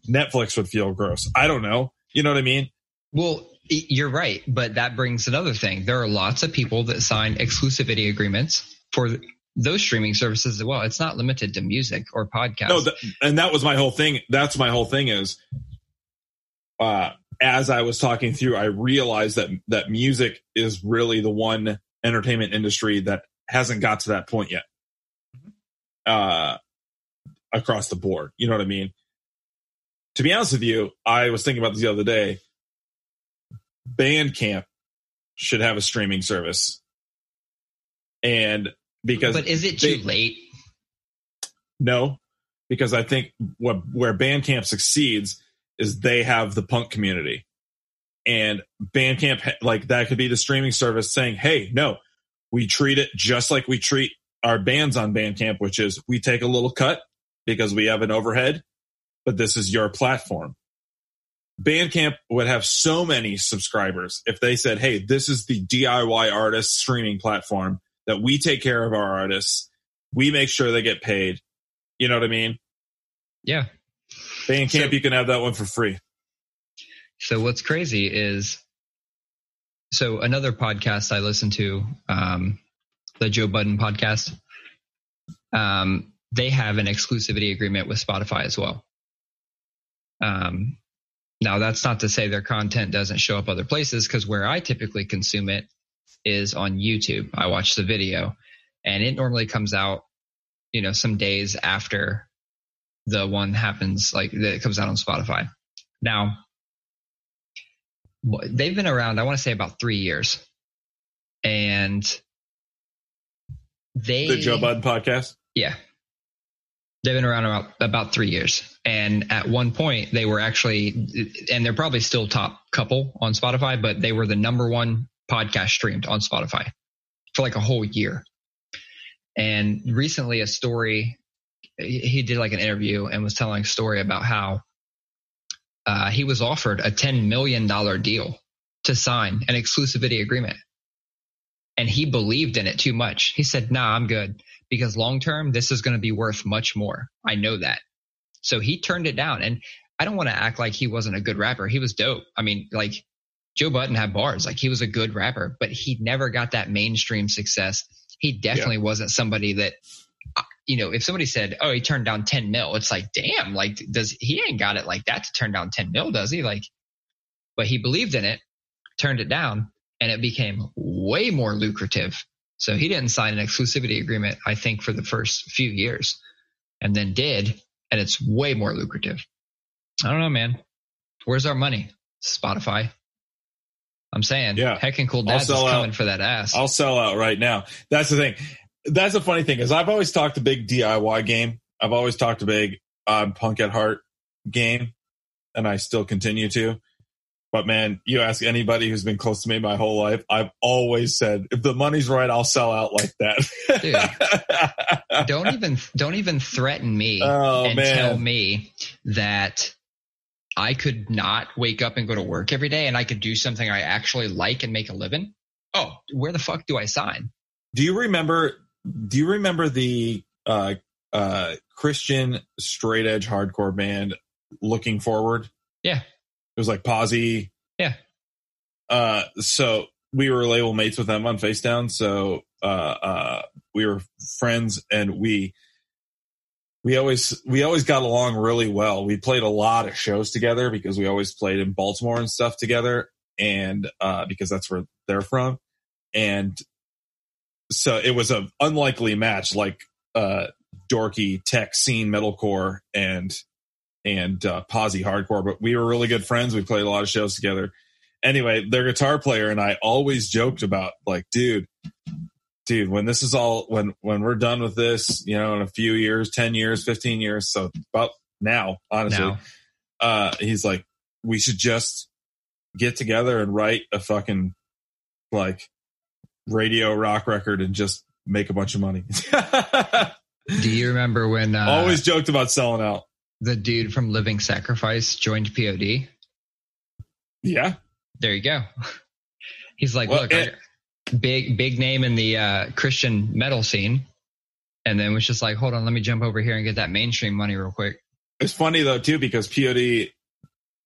Netflix would feel gross. I don't know. You know what I mean? Well, you're right, but that brings another thing. There are lots of people that sign exclusivity agreements for those streaming services as well. It's not limited to music or podcasts. No, th- and that was my whole thing. That's my whole thing is, uh, as I was talking through, I realized that that music is really the one entertainment industry that hasn't got to that point yet. Uh, across the board, you know what I mean. To be honest with you, I was thinking about this the other day. Bandcamp should have a streaming service, and because but is it too they- late? no, because I think what where Bandcamp succeeds is they have the punk community, and Bandcamp like that could be the streaming service saying, "Hey, no, we treat it just like we treat our bands on Bandcamp, which is we take a little cut because we have an overhead, but this is your platform." Bandcamp would have so many subscribers if they said, "Hey, this is the DIY artist streaming platform that we take care of our artists, we make sure they get paid." You know what I mean? Yeah. Bandcamp, So- you can have that one for free. So what's crazy is, so another podcast I listen to, um, the Joe Budden podcast. um, they have an exclusivity agreement with Spotify as well. Um, now that's not to say their content doesn't show up other places because where I typically consume it is on YouTube. I watch the video and it normally comes out, you know, some days after the one happens, like that comes out on Spotify. Now, they've been around, I want to say about three years. And they. The Joe Budden podcast? Yeah. They've been around about, about three years. And at one point, they were actually, and they're probably still top couple on Spotify, but they were the number one podcast streamed on Spotify for like a whole year. And recently, a story, he did like an interview and was telling a story about how uh, he was offered a $10 million deal to sign an exclusivity agreement. And he believed in it too much. He said, nah, I'm good because long term, this is going to be worth much more. I know that. So he turned it down. And I don't want to act like he wasn't a good rapper. He was dope. I mean, like Joe Budden had bars, like he was a good rapper, but he never got that mainstream success. He definitely yeah. wasn't somebody that, you know, if somebody said, "Oh, he turned down 10 mil," it's like, damn, like does he ain't got it like that to turn down 10 mil, does he? Like, but he believed in it, turned it down, and it became way more lucrative so he didn't sign an exclusivity agreement, I think, for the first few years and then did. And it's way more lucrative. I don't know, man. Where's our money? Spotify. I'm saying, yeah, heck and cool dads is coming out. for that ass. I'll sell out right now. That's the thing. That's a funny thing is I've always talked a big DIY game. I've always talked a big uh, punk at heart game, and I still continue to. But man, you ask anybody who's been close to me my whole life, I've always said, if the money's right, I'll sell out like that. Dude, [laughs] don't even don't even threaten me oh, and man. tell me that I could not wake up and go to work every day and I could do something I actually like and make a living. Oh, where the fuck do I sign? Do you remember do you remember the uh uh Christian straight edge hardcore band looking forward? Yeah. It was like posi. Yeah. Uh, so we were label mates with them on Facedown. So uh, uh, we were friends, and we we always we always got along really well. We played a lot of shows together because we always played in Baltimore and stuff together, and uh, because that's where they're from, and so it was an unlikely match, like uh, dorky tech scene metalcore and and uh, posi Hardcore, but we were really good friends. We played a lot of shows together. Anyway, their guitar player and I always joked about like, dude, dude, when this is all when when we're done with this, you know, in a few years, ten years, fifteen years, so about now, honestly, now. uh, he's like, we should just get together and write a fucking like radio rock record and just make a bunch of money. [laughs] Do you remember when? Uh, Always joked about selling out the dude from Living Sacrifice joined POD? Yeah. There you go. [laughs] He's like, well, look, it, big big name in the uh, Christian metal scene, and then was just like, hold on, let me jump over here and get that mainstream money real quick. It's funny though too because POD,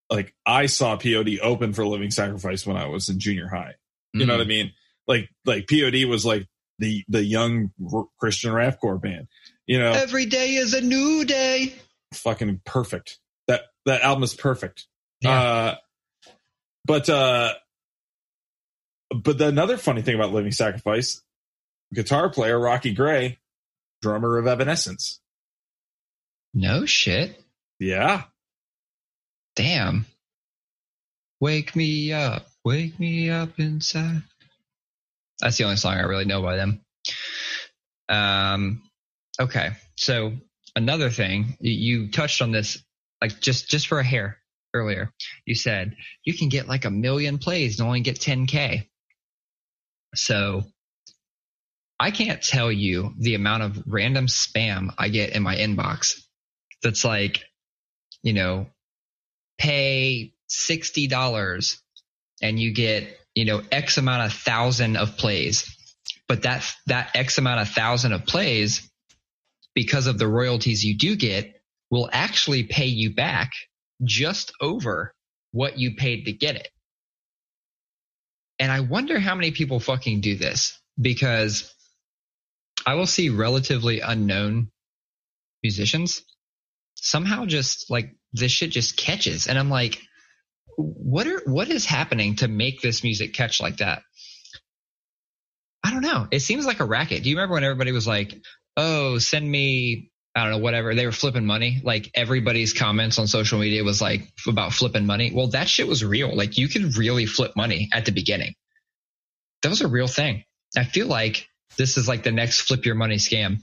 like I saw POD open for Living Sacrifice when I was in junior high. You mm. know what I mean? Like like POD was like the the young Christian rapcore band. You know, every day is a new day fucking perfect. That that album is perfect. Yeah. Uh, but uh, but the, another funny thing about Living Sacrifice, guitar player Rocky Gray, drummer of Evanescence. No shit. Yeah. Damn. Wake me up, wake me up inside. That's the only song I really know by them. Um, okay, so another thing you touched on this like just just for a hair earlier. You said you can get like a million plays and only get 10k so i can't tell you the amount of random spam i get in my inbox that's like you know pay $60 and you get you know x amount of thousand of plays. But that that x amount of thousand of plays because of the royalties you do get will actually pay you back just over what you paid to get it. And I wonder how many people fucking do this because I will see relatively unknown musicians. Somehow just like this shit just catches. And I'm like what are what is happening to make this music catch like that? I don't know. It seems like a racket. Do you remember when everybody was like, "Oh, send me I don't know, whatever. They were flipping money. Like everybody's comments on social media was like about flipping money. Well, that shit was real. Like you could really flip money at the beginning. That was a real thing. I feel like this is like the next flip your money scam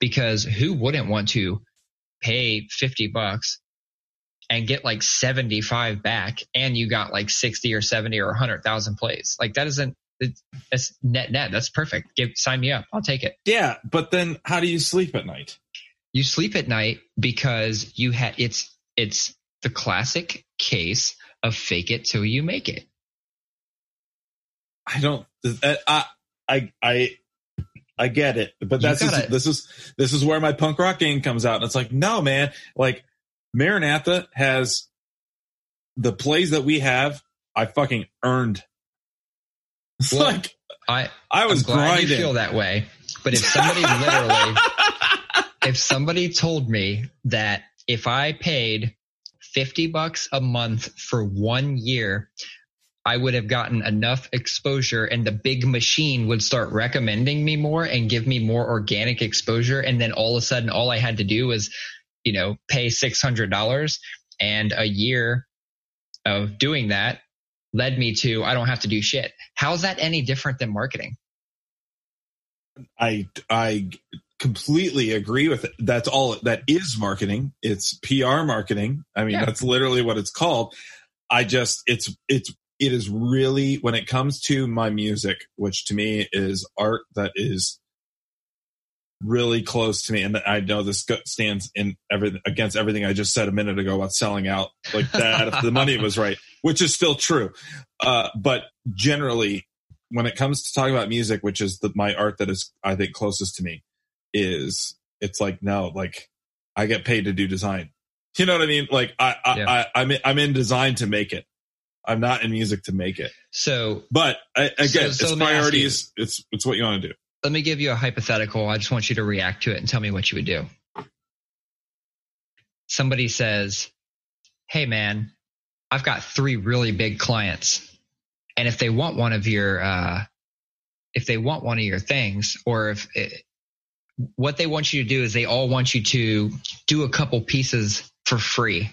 because who wouldn't want to pay 50 bucks and get like 75 back and you got like 60 or 70 or 100,000 plays? Like that isn't that's net net. That's perfect. Give, sign me up. I'll take it. Yeah. But then how do you sleep at night? you sleep at night because you had it's it's the classic case of fake it till you make it. I don't. Uh, I I I I get it, but that's gotta, this is this is where my punk rock game comes out, and it's like, no, man, like Maranatha has the plays that we have. I fucking earned. It's well, like I I was I'm glad grinding. You feel that way, but if somebody literally [laughs] if somebody told me that if I paid 50 bucks a month for one year, I would have gotten enough exposure and the big machine would start recommending me more and give me more organic exposure. And then all of a sudden, all I had to do was, you know, pay $600 and a year of doing that led me to, I don't have to do shit. How's that any different than marketing? I, I completely agree with it. That's all that is marketing. It's PR marketing. I mean, yeah. that's literally what it's called. I just, it's, it's, it is really, when it comes to my music, which to me is art that is really close to me. And I know this stands in everything against everything I just said a minute ago about selling out like that. if the money was right, which is still true. Uh, but generally, when it comes to talking about music, which is the, my art that is, I think, closest to me, is it's like no, like I get paid to do design. You know what I mean? Like I, I, yeah. I I'm in, I'm in design to make it. I'm not in music to make it. So, but I, again, so, so it's priorities. It's it's what you want to do. Let me give you a hypothetical. I just want you to react to it and tell me what you would do. Somebody says, "Hey, man, I've got three really big clients, and if they want one of your, uh, if they want one of your things, or if it, what they want you to do is they all want you to do a couple pieces for free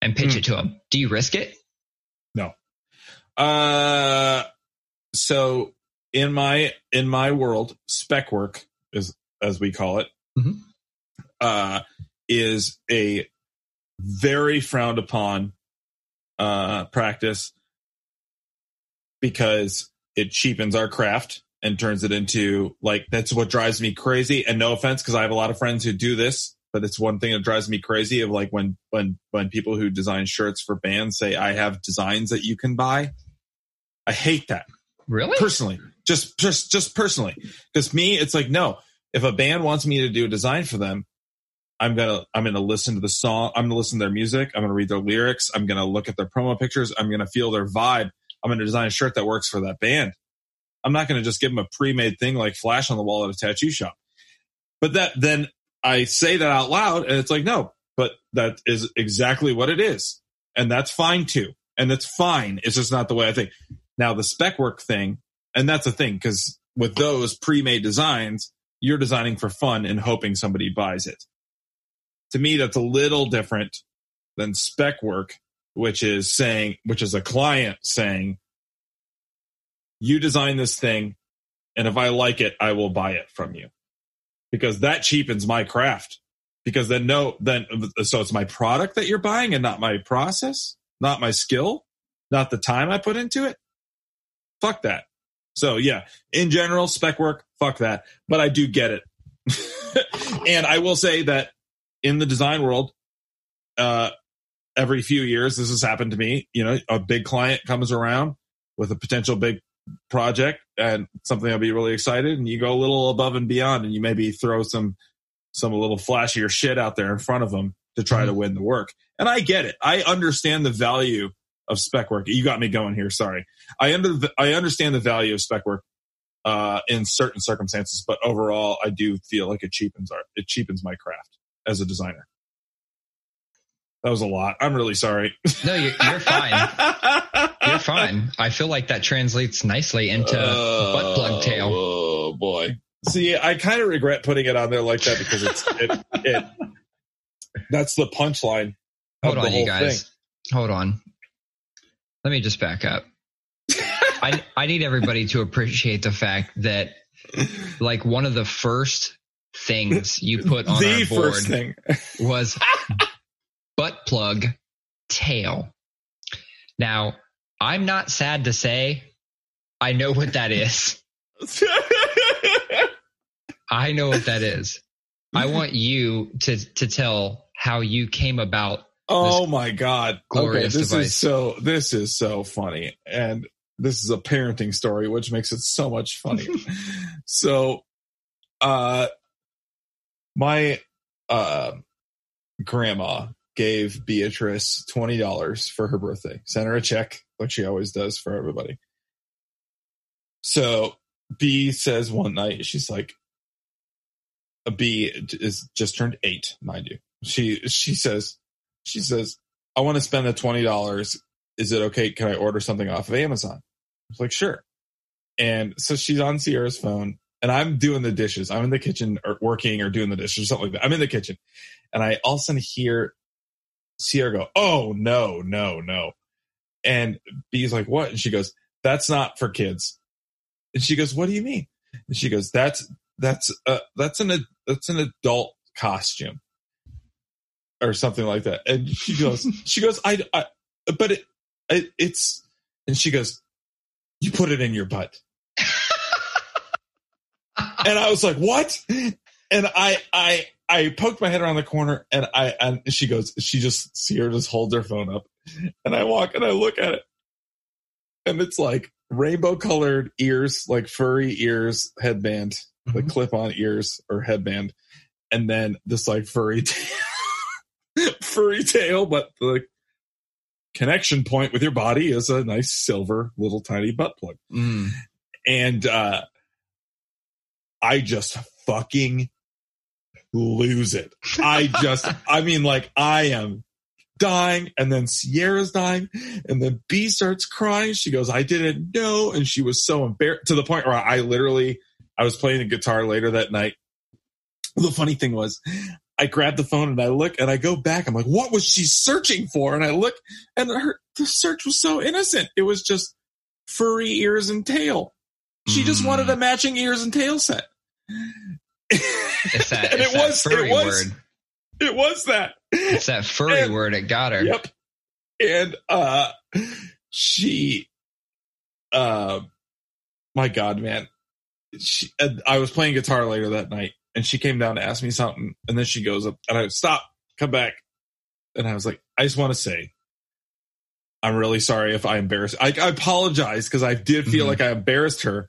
and pitch mm. it to them. Do you risk it? No. Uh, so in my in my world, spec work is as we call it, mm-hmm. uh, is a very frowned upon uh, practice because it cheapens our craft and turns it into like that's what drives me crazy. And no offense, because I have a lot of friends who do this, but it's one thing that drives me crazy of like when when when people who design shirts for bands say I have designs that you can buy. I hate that. Really? Personally. Just just just personally. Because me, it's like, no, if a band wants me to do a design for them, I'm gonna I'm gonna listen to the song, I'm gonna listen to their music, I'm gonna read their lyrics, I'm gonna look at their promo pictures, I'm gonna feel their vibe. I'm gonna design a shirt that works for that band. I'm not to just give them a pre-made thing like flash on the wall at a tattoo shop. But that then I say that out loud and it's like, no, but that is exactly what it is. And that's fine too. And that's fine. It's just not the way I think. Now the spec work thing, and that's the thing because with those pre-made designs, you're designing for fun and hoping somebody buys it. To me, that's a little different than spec work, which is saying, which is a client saying, you design this thing and if I like it, I will buy it from you because that cheapens my craft because then no, then, so it's my product that you're buying and not my process, not my skill, not the time I put into it. Fuck that. So yeah, in general, spec work, fuck that. But I do get it. [laughs] and I will say that in the design world, uh, every few years, this has happened to me. You know, a big client comes around with a potential big project and something I'll be really excited and you go a little above and beyond and you maybe throw some some a little flashier shit out there in front of them to try mm-hmm. to win the work. And I get it. I understand the value of spec work. You got me going here. Sorry. I under I understand the value of spec work. uh, in certain circumstances, but overall, I do feel like it cheapens art. It cheapens my craft as a designer. That was a lot. I'm really sorry. No, you're, you're fine. You're fine. I feel like that translates nicely into uh, butt plug tail. Oh boy. See, I kind of regret putting it on there like that because it's it, it that's the punchline. Hold on, you guys. Thing. Hold on. Let me just back up. I I need everybody to appreciate the fact that like one of the first things you put on the our board was butt plug tail. Now, I'm not sad to say I know what that is. I know what that is. I want you to to tell how you came about. Oh my god! Okay, this device. is so this is so funny, and this is a parenting story, which makes it so much funny. [laughs] so, uh, my uh grandma gave Beatrice twenty dollars for her birthday. Sent her a check, like she always does for everybody. So B says one night, she's like, a B is just turned eight, mind you. She she says she says I want to spend the twenty dollars. Is it okay? Can I order something off of Amazon? I was like, sure. And so she's on Sierra's phone, and I'm doing the dishes. I'm in the kitchen or working or doing the dishes or something like that. I'm in the kitchen, and I all of a sudden hear Sierra go, "Oh no, no, no!" And B's like, "What?" And she goes, "That's not for kids." And she goes, "What do you mean?" And she goes, "That's that's uh, that's an that's an adult costume or something like that. And she goes, she goes, I, I but it, it, it's, and she goes, you put it in your butt. [laughs] and I was like, what? And I, I, I poked my head around the corner and I, and she goes, she just, Sierra just holds her phone up and I walk and I look at it and it's like rainbow colored ears, like furry ears headband mm-hmm. like clip on ears or headband, and then this like furry [laughs] tail, furry tail, but the connection point with your body is a nice silver little tiny butt plug. Mm. And uh I just fucking lose it. I just, I mean, like, I am dying, and then Sierra's dying, and then B starts crying. She goes, I didn't know. And she was so embarrassed to the point where I literally I was playing the guitar later that night. The funny thing was, I grabbed the phone and I look and I go back. I'm like, what was she searching for? And I look and her, the search was so innocent. It was just furry ears and tail. She mm. just wanted a matching ears and tail set. It's that, [laughs] it's it that was, furry it was, word. It was that. It's that furry and, word that got her. Yep. And uh she uh my God, man she, I was playing guitar later that night and she came down to ask me something. And then she goes up and I stop, come back. And I was like, I just want to say, I'm really sorry if I embarrassed. I, I apologize because I did feel mm-hmm. like I embarrassed her.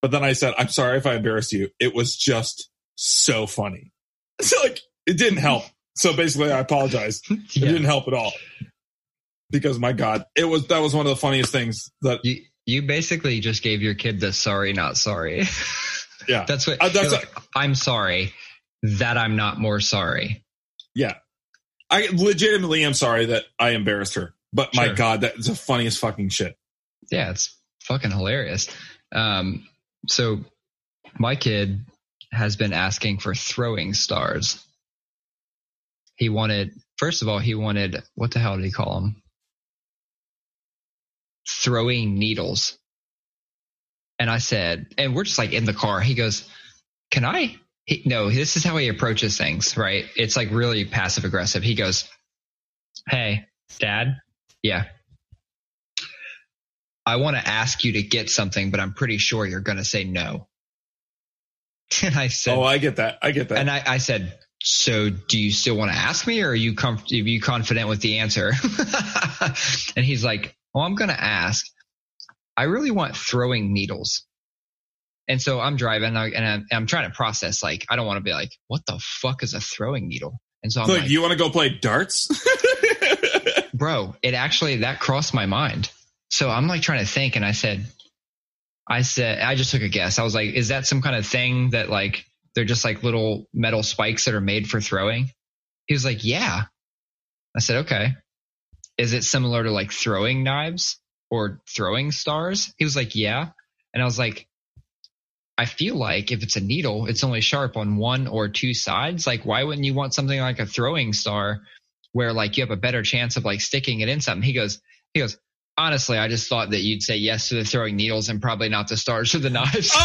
But then I said, I'm sorry if I embarrassed you. It was just so funny. [laughs] So like, it didn't help. So basically, I apologize. [laughs] yeah. It didn't help at all because my God, it was that was one of the funniest things that you, you basically just gave your kid the sorry, not sorry. [laughs] Yeah. that's what uh, that's like, I'm sorry that I'm not more sorry. Yeah. I legitimately am sorry that I embarrassed her. But sure. my God, that's the funniest fucking shit. Yeah, it's fucking hilarious. Um, so my kid has been asking for throwing stars. He wanted, first of all, he wanted, what the hell did he call them? throwing needles. And I said, and we're just like in the car. He goes, Can I? He, no, this is how he approaches things, right? It's like really passive aggressive. He goes, Hey, dad. Yeah. I want to ask you to get something, but I'm pretty sure you're going to say no. [laughs] And I said, Oh, I get that. I get that. And I, I said, so do you still want to ask me or are you, comf- are you confident with the answer? [laughs] and he's like, "Oh, I'm going to ask. I really want throwing needles. And so I'm driving and, I'm, I'm, trying to process, like, I don't want to be like, what the fuck is a throwing needle? And so I'm like, you want to go play darts? [laughs] bro, it actually, that crossed my mind. So I'm like trying to think and I said, I said, I just took a guess. I was like, is that some kind of thing that like they're just like little metal spikes that are made for throwing? He was like, yeah. I said, okay. Is it similar to like throwing knives or throwing stars? He was like, yeah. And I was like, I feel like if it's a needle, it's only sharp on one or two sides. Like, why wouldn't you want something like a throwing star where like you have a better chance of like sticking it in something? He goes, he goes, honestly, I just thought that you'd say yes to the throwing needles and probably not the stars or the knives. [laughs]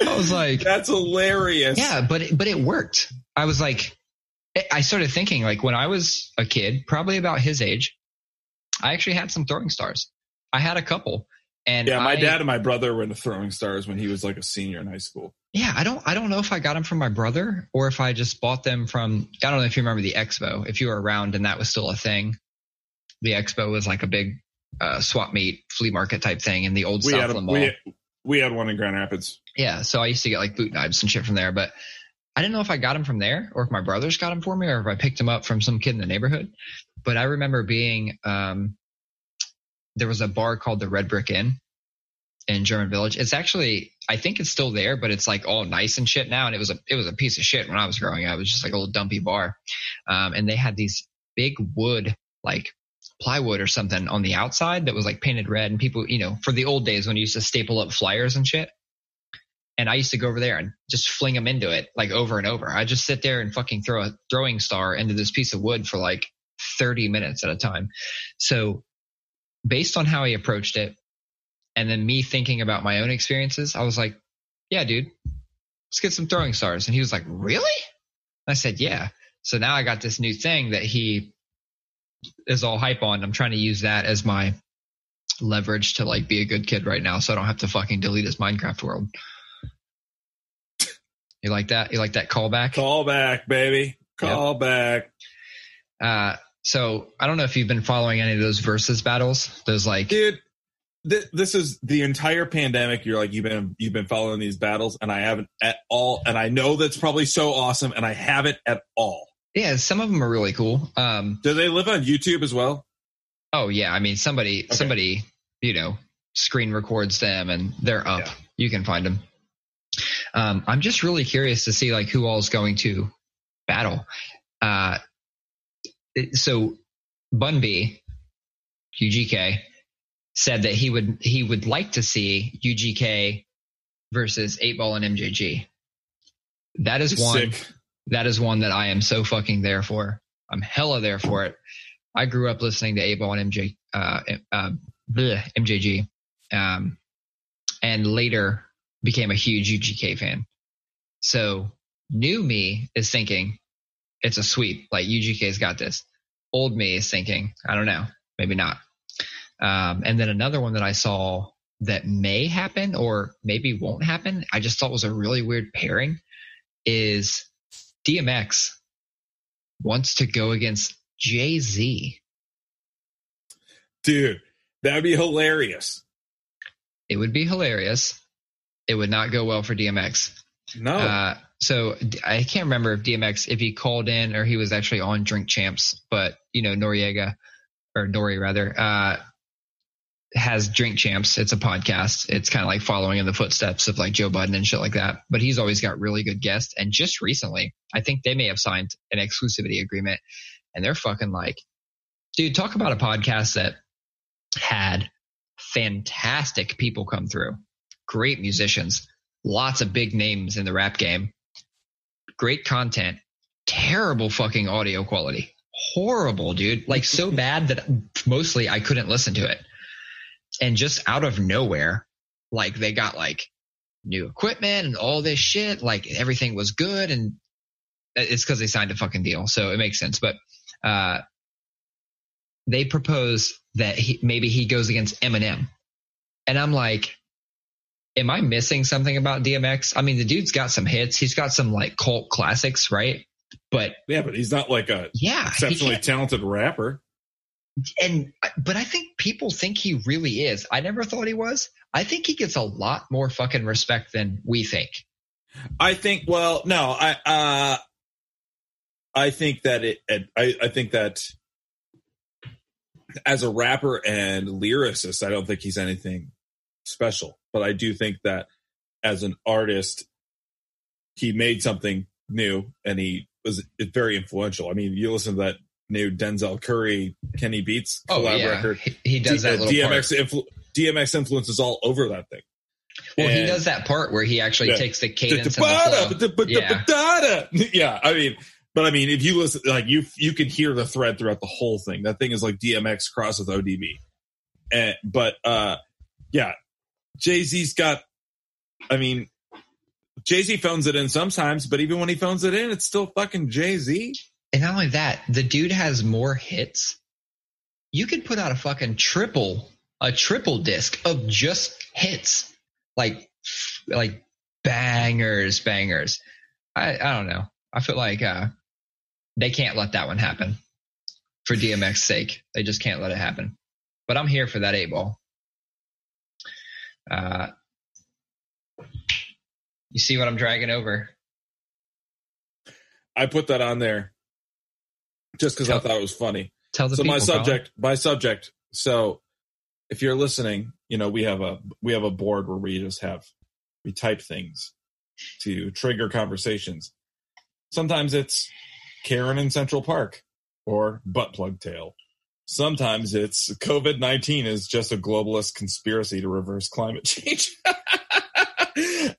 I was like, That's hilarious. yeah, but it, but it worked. I was like, I started thinking like when I was a kid, probably about his age, I actually had some throwing stars. I had a couple. And Yeah, my I- dad and my brother were into throwing stars when he was like a senior in high school. Yeah, I don't I don't know if I got them from my brother or if I just bought them from I don't know if you remember the Expo, if you were around and that was still a thing. The Expo was like a big uh, swap meet flea market type thing in the old We had, a, Southland Mall. we, we had one in Grand Rapids. Yeah, so I used to get like boot knives and shit from there, but I didn't know if I got them from there or if my brothers got them for me or if I picked them up from some kid in the neighborhood. But I remember being um, there was a bar called the Red Brick Inn in German Village. It's actually I think it's still there, but it's like all nice and shit now. And it was a it was a piece of shit when I was growing up. It was just like a little dumpy bar, um, and they had these big wood like plywood or something on the outside that was like painted red. And people, you know, for the old days when you used to staple up flyers and shit. And I used to go over there and just fling them into it like over and over. I just sit there and fucking throw a throwing star into this piece of wood for like 30 minutes at a time. So based on how he approached it and then me thinking about my own experiences, I was like, yeah, dude, let's get some throwing stars. And he was like, really? I said, yeah. So now I got this new thing that he is all hype on. I'm trying to use that as my leverage to like be a good kid right now so I don't have to fucking delete his Minecraft world. You like that? You like that callback? Call back, baby. Call back. Uh, so I don't know if you've been following any of those versus battles. Those like, Dude, th- this is the entire pandemic. You're like, you've been, you've been following these battles and I haven't at all. And I know that's probably so awesome and I haven't at all. yeah, some of them are really cool. Um, Do they live on YouTube as well? oh yeah, I mean somebody, Okay. somebody, you know, screen records them and they're up. Yeah. You can find them. Um, I'm just really curious to see like who all is going to battle. Uh, so Bun B, UGK, said that he would he would like to see UGK versus Eight Ball and MJG. That is one. Sick. That is one that I am so fucking there for. I'm hella there for it. I grew up listening to Eight Ball and MJ, uh, uh, bleh, MJG, um, and later became a huge UGK fan. So new me is thinking it's a sweep. Like UGK's got this. Old me is thinking, I don't know, maybe not. Um, and then another one that I saw that may happen or maybe won't happen. I just thought was a really weird pairing is DMX wants to go against Jay Z. Dude, that'd be hilarious. It would be hilarious. It would not go well for DMX. No. Uh, so I can't remember if DMX if he called in or he was actually on Drink Champs, but you know Noreaga or Nori rather uh, has Drink Champs. It's a podcast. It's kind of like following in the footsteps of like Joe Budden and shit like that. But he's always got really good guests. And just recently, I think they may have signed an exclusivity agreement, and they're fucking like, dude, talk about a podcast that had fantastic people come through, great musicians, lots of big names in the rap game, great content, terrible fucking audio quality. Horrible, dude. Like so [laughs] bad that mostly I couldn't listen to it. And just out of nowhere, like they got like new equipment and all this shit. Like everything was good. And it's because they signed a fucking deal. So it makes sense. But, uh, they propose that he, maybe he goes against Eminem. And I'm like, am I missing something about DMX? I mean, the dude's got some hits. He's got some like cult classics, right? But yeah, but he's not like a yeah, exceptionally talented rapper. and but I think people think he really is. I never thought he was. I think he gets a lot more fucking respect than we think. I think. Well, no, I. uh I think that it. it I, I think that as a rapper and lyricist, I don't think he's anything special. But I do think that as an artist, he made something new and he was very influential. I mean, you listen to that new Denzel Curry, Kenny Beats Oh collab yeah, record. he, he does D- that uh. DMX, influ- DMX influence is all over that thing. Well, he does that part where he actually Yeah. takes the cadence of the. Yeah. [laughs] yeah, I mean, but I mean, if you listen, like you, you can hear the thread throughout the whole thing. That thing is like DMX cross with ODB, and but uh, yeah, Jay Z's got. I mean, Jay Z phones it in sometimes, but even when he phones it in, it's still fucking Jay Z. And not only that, the dude has more hits. You could put out a fucking triple, a triple disc of just hits, like, like bangers, bangers. I, I don't know. I feel like uh, they can't let that one happen for DMX's sake. They just can't let it happen. But I'm here for that eight ball. Uh, you see what I'm dragging over? I put that on there just because I thought it was funny. Tell the so people. my Colin. subject my subject so if you're listening you know we have a we have a board where we just have we type things to trigger conversations sometimes it's karen in central park or butt plug tail sometimes it's covid-19 is just a globalist conspiracy to reverse climate change [laughs]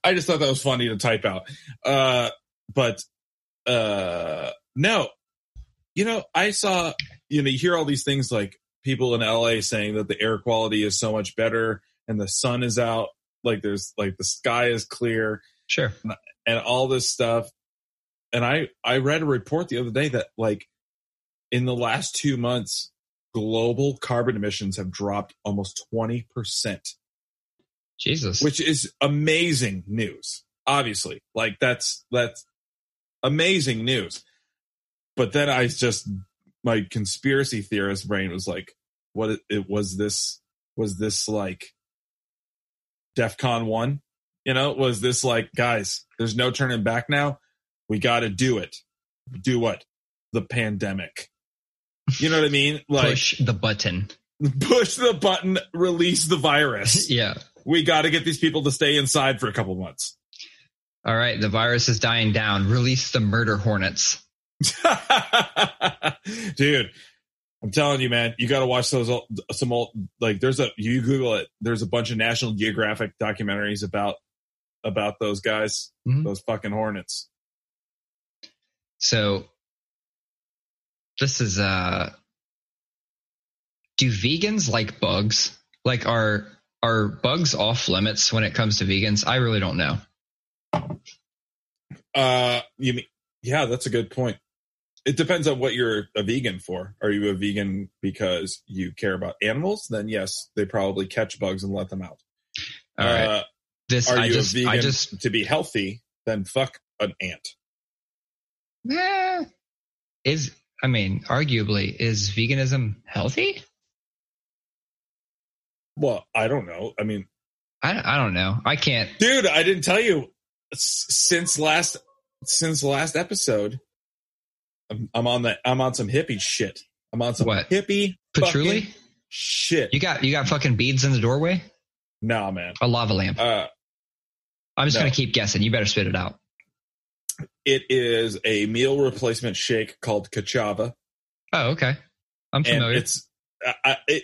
i just thought that was funny to type out uh but uh no you know i saw you know, you hear all these things like people in LA saying that the air quality is so much better and the sun is out, like there's like the sky is clear Sure. and all this stuff. And I I read a report the other day that like in the last 2 months global carbon emissions have dropped almost 20%, Jesus. which is amazing news. Obviously. Like that's that's amazing news. But then I just my conspiracy theorist brain was like, what it, was this was this like DEFCON one? You know, was this like, guys, there's no turning back now. We gotta do it. Do what? The pandemic. You know what I mean? Like push the button. push the button, release the virus. [laughs] Yeah. we gotta get these people to stay inside for a couple months. All right. The virus is dying down. Release the murder hornets. [laughs] Dude, I'm telling you, man, you got to watch those old, some old like there's a you Google it. There's a bunch of National Geographic documentaries about about those guys, Mhm. those fucking hornets. So this is uh do vegans like bugs? Like are are bugs off limits when it comes to vegans? I really don't know. Uh, you mean yeah, that's a good point. It depends on what you're a vegan for. Are you a vegan because you care about animals? Then yes, they probably catch bugs and let them out. All right. uh, This are I you just a vegan I just to be healthy? Then fuck an ant. eh, is I mean, arguably, is veganism healthy? Well, I don't know. I mean, I, I don't know. I can't. dude i didn't tell you since last since last episode I'm, I'm on the i'm on some hippie shit i'm on some What? hippie Patchouli? shit You got you got fucking beads in the doorway? nah man A lava lamp. uh I'm just no. gonna keep guessing. You better spit it out. It is a meal replacement shake called Ka'Chava Oh, okay. I'm and familiar. it's I, it,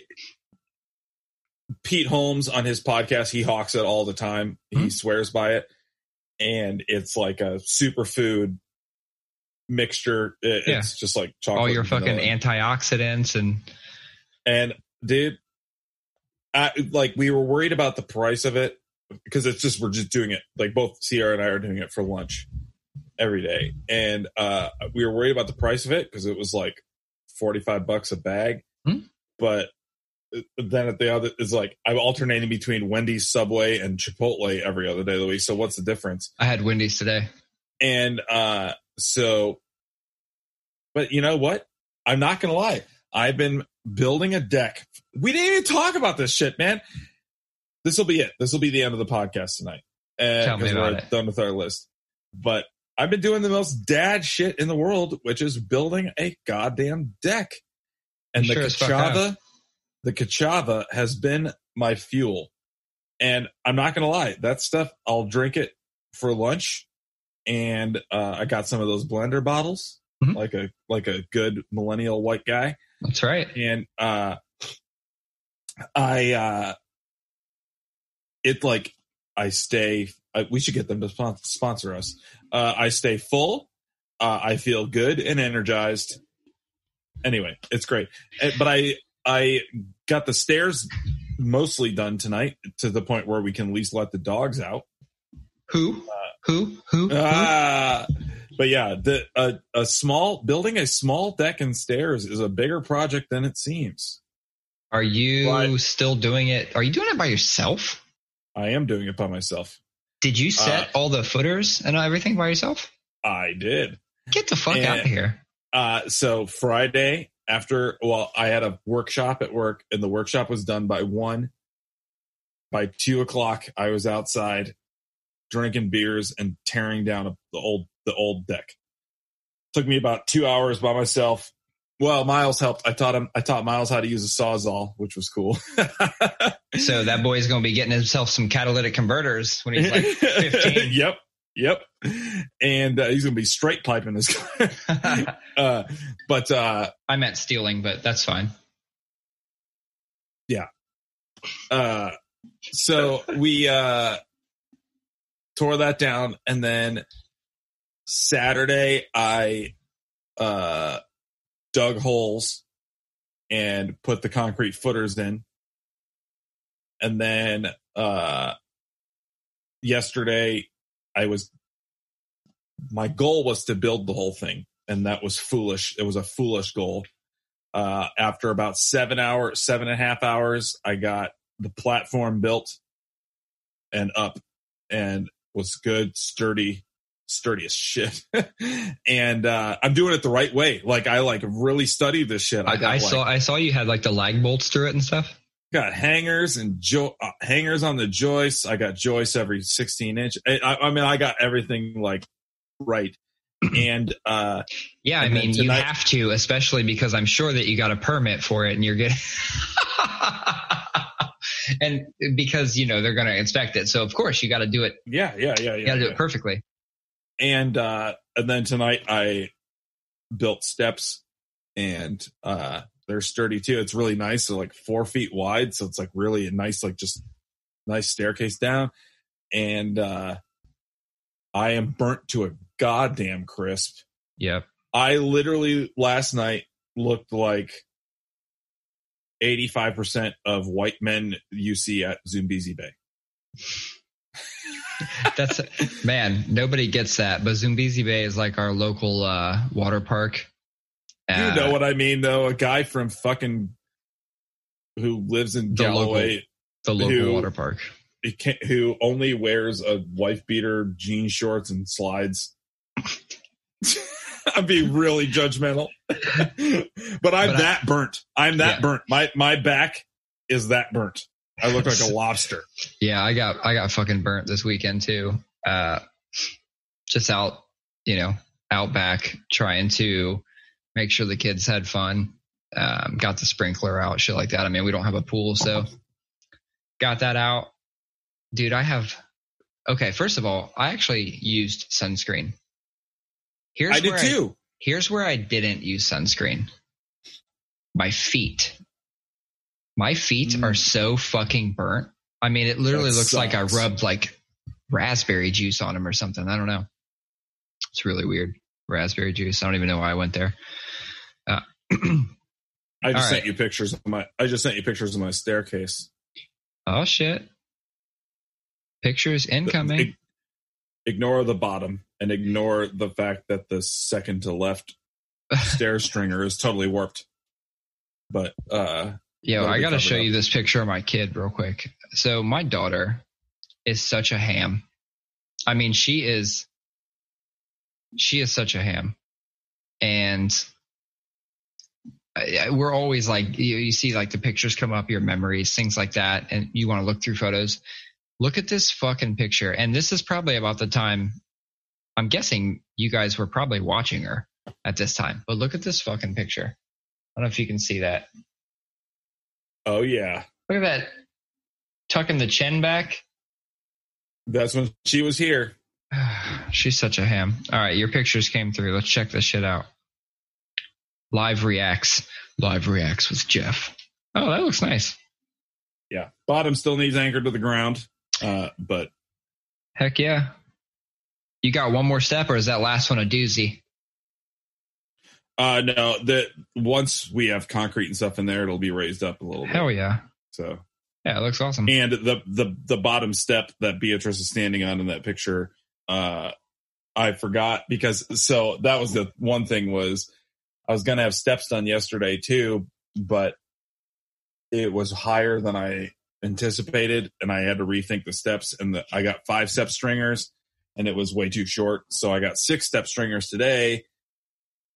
pete holmes on his podcast he hawks it all the time he Hmm. swears by it and it's like a superfood mixture It- Yeah. it's just like chocolate All your and fucking antioxidants and And dude, I, like we were worried about the price of it because it's just we're just doing it. Like both Sierra and I are doing it for lunch every day, and uh, we were worried about the price of it because it was like forty five bucks a bag. Hmm. But then at the other, it's like I'm alternating between Wendy's, Subway, and Chipotle every other day of the week. So what's the difference? I had Wendy's today. And uh so but you know what? I'm not gonna lie. I've been building a deck. We didn't even talk about this shit, man. This will be it. This will be the end of the podcast tonight. Tell me about we're it. done with our list. But I've been doing the most dad shit in the world, which is building a goddamn deck. And You the sure Ka'Chava the Ka'Chava has been my fuel. And I'm not going to lie, that stuff, I'll drink it for lunch. And uh, I got some of those blender bottles, Mhm. like a like a good millennial white guy. That's right. And uh, I, uh, it like, I stay, I, we should get them to spon- sponsor us. Uh, I stay full. Uh, I feel good and energized. Anyway, it's great. Uh, But I, I got the stairs mostly done tonight to the point where we can at least let the dogs out. Who? Who? Who? Who? Ah, but yeah, the a, a small building a small deck and stairs is a bigger project than it seems. Are you What? still doing it? Are you doing it by yourself? I am doing it by myself. Did you set Uh, all the footers and everything by yourself? I did. Get the fuck eh, out of here. Uh, so Friday after, well, I had a workshop at work, and the workshop was done by one. By two o'clock, I was outside drinking beers and tearing down a, the old the old deck. Took me about two hours by myself. Well, Miles helped. I taught him. I taught Miles how to use a sawzall, which was cool. [laughs] So that boy's going to be getting himself some catalytic converters when he's like 15. [laughs] yep, yep. And uh, he's gonna be straight piping his. [laughs] uh, but uh, I meant stealing, but that's fine. Yeah. Uh so we uh tore that down and then saturday i uh dug holes and put the concrete footers in. And then uh yesterday i was my goal was to build the whole thing and that was foolish. It was a foolish goal. Uh after about seven hours seven and a half hours i got the platform built and up and was good, sturdy, sturdy as shit. [laughs] and uh I'm doing it the right way. Like I like really studied this shit. I, got, I like, saw I saw you had like the lag bolts through it and stuff. got hangers and jo- uh, hangers on the joists. I got joists every 16 inch. I, I I mean, I got everything like right. [clears throat] and uh Yeah, I And then mean you have to, especially because I'm sure that you got a permit for it and you're getting [laughs] and because you know they're going to inspect it. So of course you got to do it. yeah, yeah, yeah, yeah. You got to do yeah. it perfectly. And uh and then tonight i built steps and uh they're sturdy too. It's really nice. They're like four feet wide. So it's like really a nice like just nice staircase down. And uh i am burnt to a goddamn crisp. Yep. i literally last night looked like 85% of white men you see at Zoombezi Bay. [laughs] [laughs] That's man. Nobody gets that, but Zoombezi Bay is like our local uh, water park. You Uh, know what I mean, though. A guy from fucking who lives in The local- the local who- water park. he can't, who only wears a wife beater, jean shorts, and slides. [laughs] I'm being really judgmental, [laughs] but I'm But I- that burnt. I'm that Yeah. burnt. My my back is that burnt. I look like a [laughs] lobster. Yeah, I got I got fucking burnt this weekend too. Uh, just out, you know, out back trying to make sure the kids had fun. Um, got the sprinkler out, shit like that. I mean, we don't have a pool, so got that out. Dude, I have. Okay, first of all, I actually used sunscreen. Here's I did too. Here's where I didn't use sunscreen. My feet. My feet Mm. are so fucking burnt. I mean, it literally That looks like I rubbed like raspberry juice on them or something. I don't know. It's really weird. Raspberry juice. I don't even know why I went there. Uh, [clears throat] I just sent right. you pictures of my. I just sent you pictures of my staircase. oh shit. Pictures incoming. Ig- Ignore the bottom and ignore the fact that the second to left [laughs] stair stringer is totally warped. But uh Yo, I got to show up. you this picture of my kid real quick. So my daughter is such a ham. I mean, she is she is such a ham. And we're always like you, you see like the pictures come up, your memories, things like that, and you want to look through photos. Look at this fucking picture. And this is probably about the time I'm guessing you guys were probably watching her at this time. But look at this fucking picture. I don't know if you can see that. Oh yeah. Look at that. Tucking the chin back. That's when she was here. [sighs] She's such a ham. All right, your pictures came through. Let's check this shit out. Live reacts. Live reacts with Jeff. Oh, that looks nice. Yeah. Bottom still needs anchored to the ground. Uh, but Heck yeah. You got one more step, or is that last one a doozy? Uh no, that once we have concrete and stuff in there, it'll be raised up a little bit. Hell yeah. So Yeah, it looks awesome. and the the the bottom step that Beatrice is standing on in that picture, uh I forgot because so that was the one thing was I was gonna have steps done yesterday too, but it was higher than I anticipated and I had to rethink the steps and the, I got five step stringers and it was way too short. So I got six step stringers today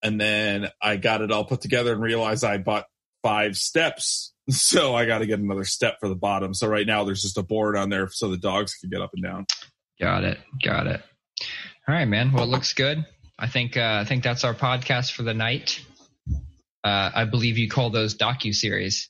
and then I got it all put together and realized I bought five steps. [laughs] So I got to get another step for the bottom. So right now there's just a board on there so the dogs can get up and down. Got it. Got it. All right, man. Well, it looks good. I think uh, I think that's our podcast for the night. Uh, I believe you call those docu series.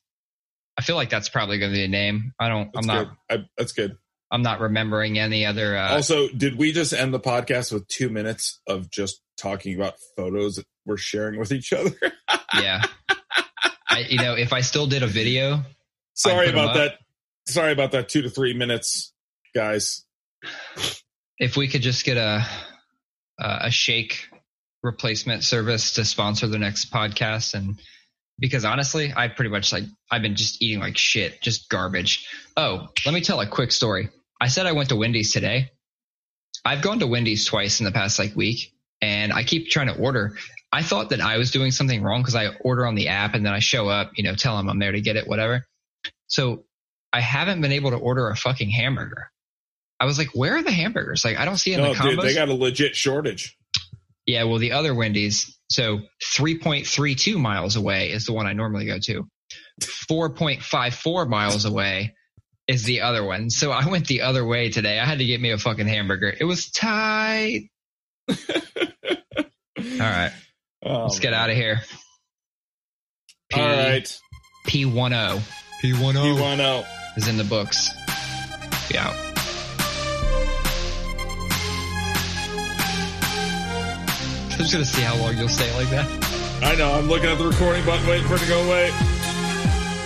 I feel like that's probably going to be a name. I don't. That's I'm not. good. I, that's good. I'm not remembering any other. Uh, also, did we just end the podcast with two minutes of just talking about photos we're sharing with each other? [laughs] yeah. I, you know, if I still did a video, Sorry about that. Sorry about that. Two to three minutes, guys. if we could just get a a a shake replacement service to sponsor the next podcast and because honestly i pretty much like i've been just eating like shit just garbage oh let me tell a quick story i said i went to wendy's today i've gone to wendy's twice in the past like week and i keep trying to order i thought that i was doing something wrong because i order on the app and then i show up you know tell them i'm there to get it whatever so i haven't been able to order a fucking hamburger I was like, where are the hamburgers? Like, I don't see it in No, the combos. dude, they got a legit shortage. yeah, well, the other Wendy's, so 3.32 miles away is the one I normally go to. 4.54 miles away is the other one. So I went the other way today. I had to get me a fucking hamburger. It was tight. [laughs] All right, Oh, let's get out of here. P- All right. P10. You P10 want out. is in the books. Be out. I'm just gonna see how long you'll stay like that. I know. I'm looking at the recording button, waiting for it to go away.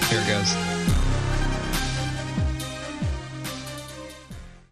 Here it goes.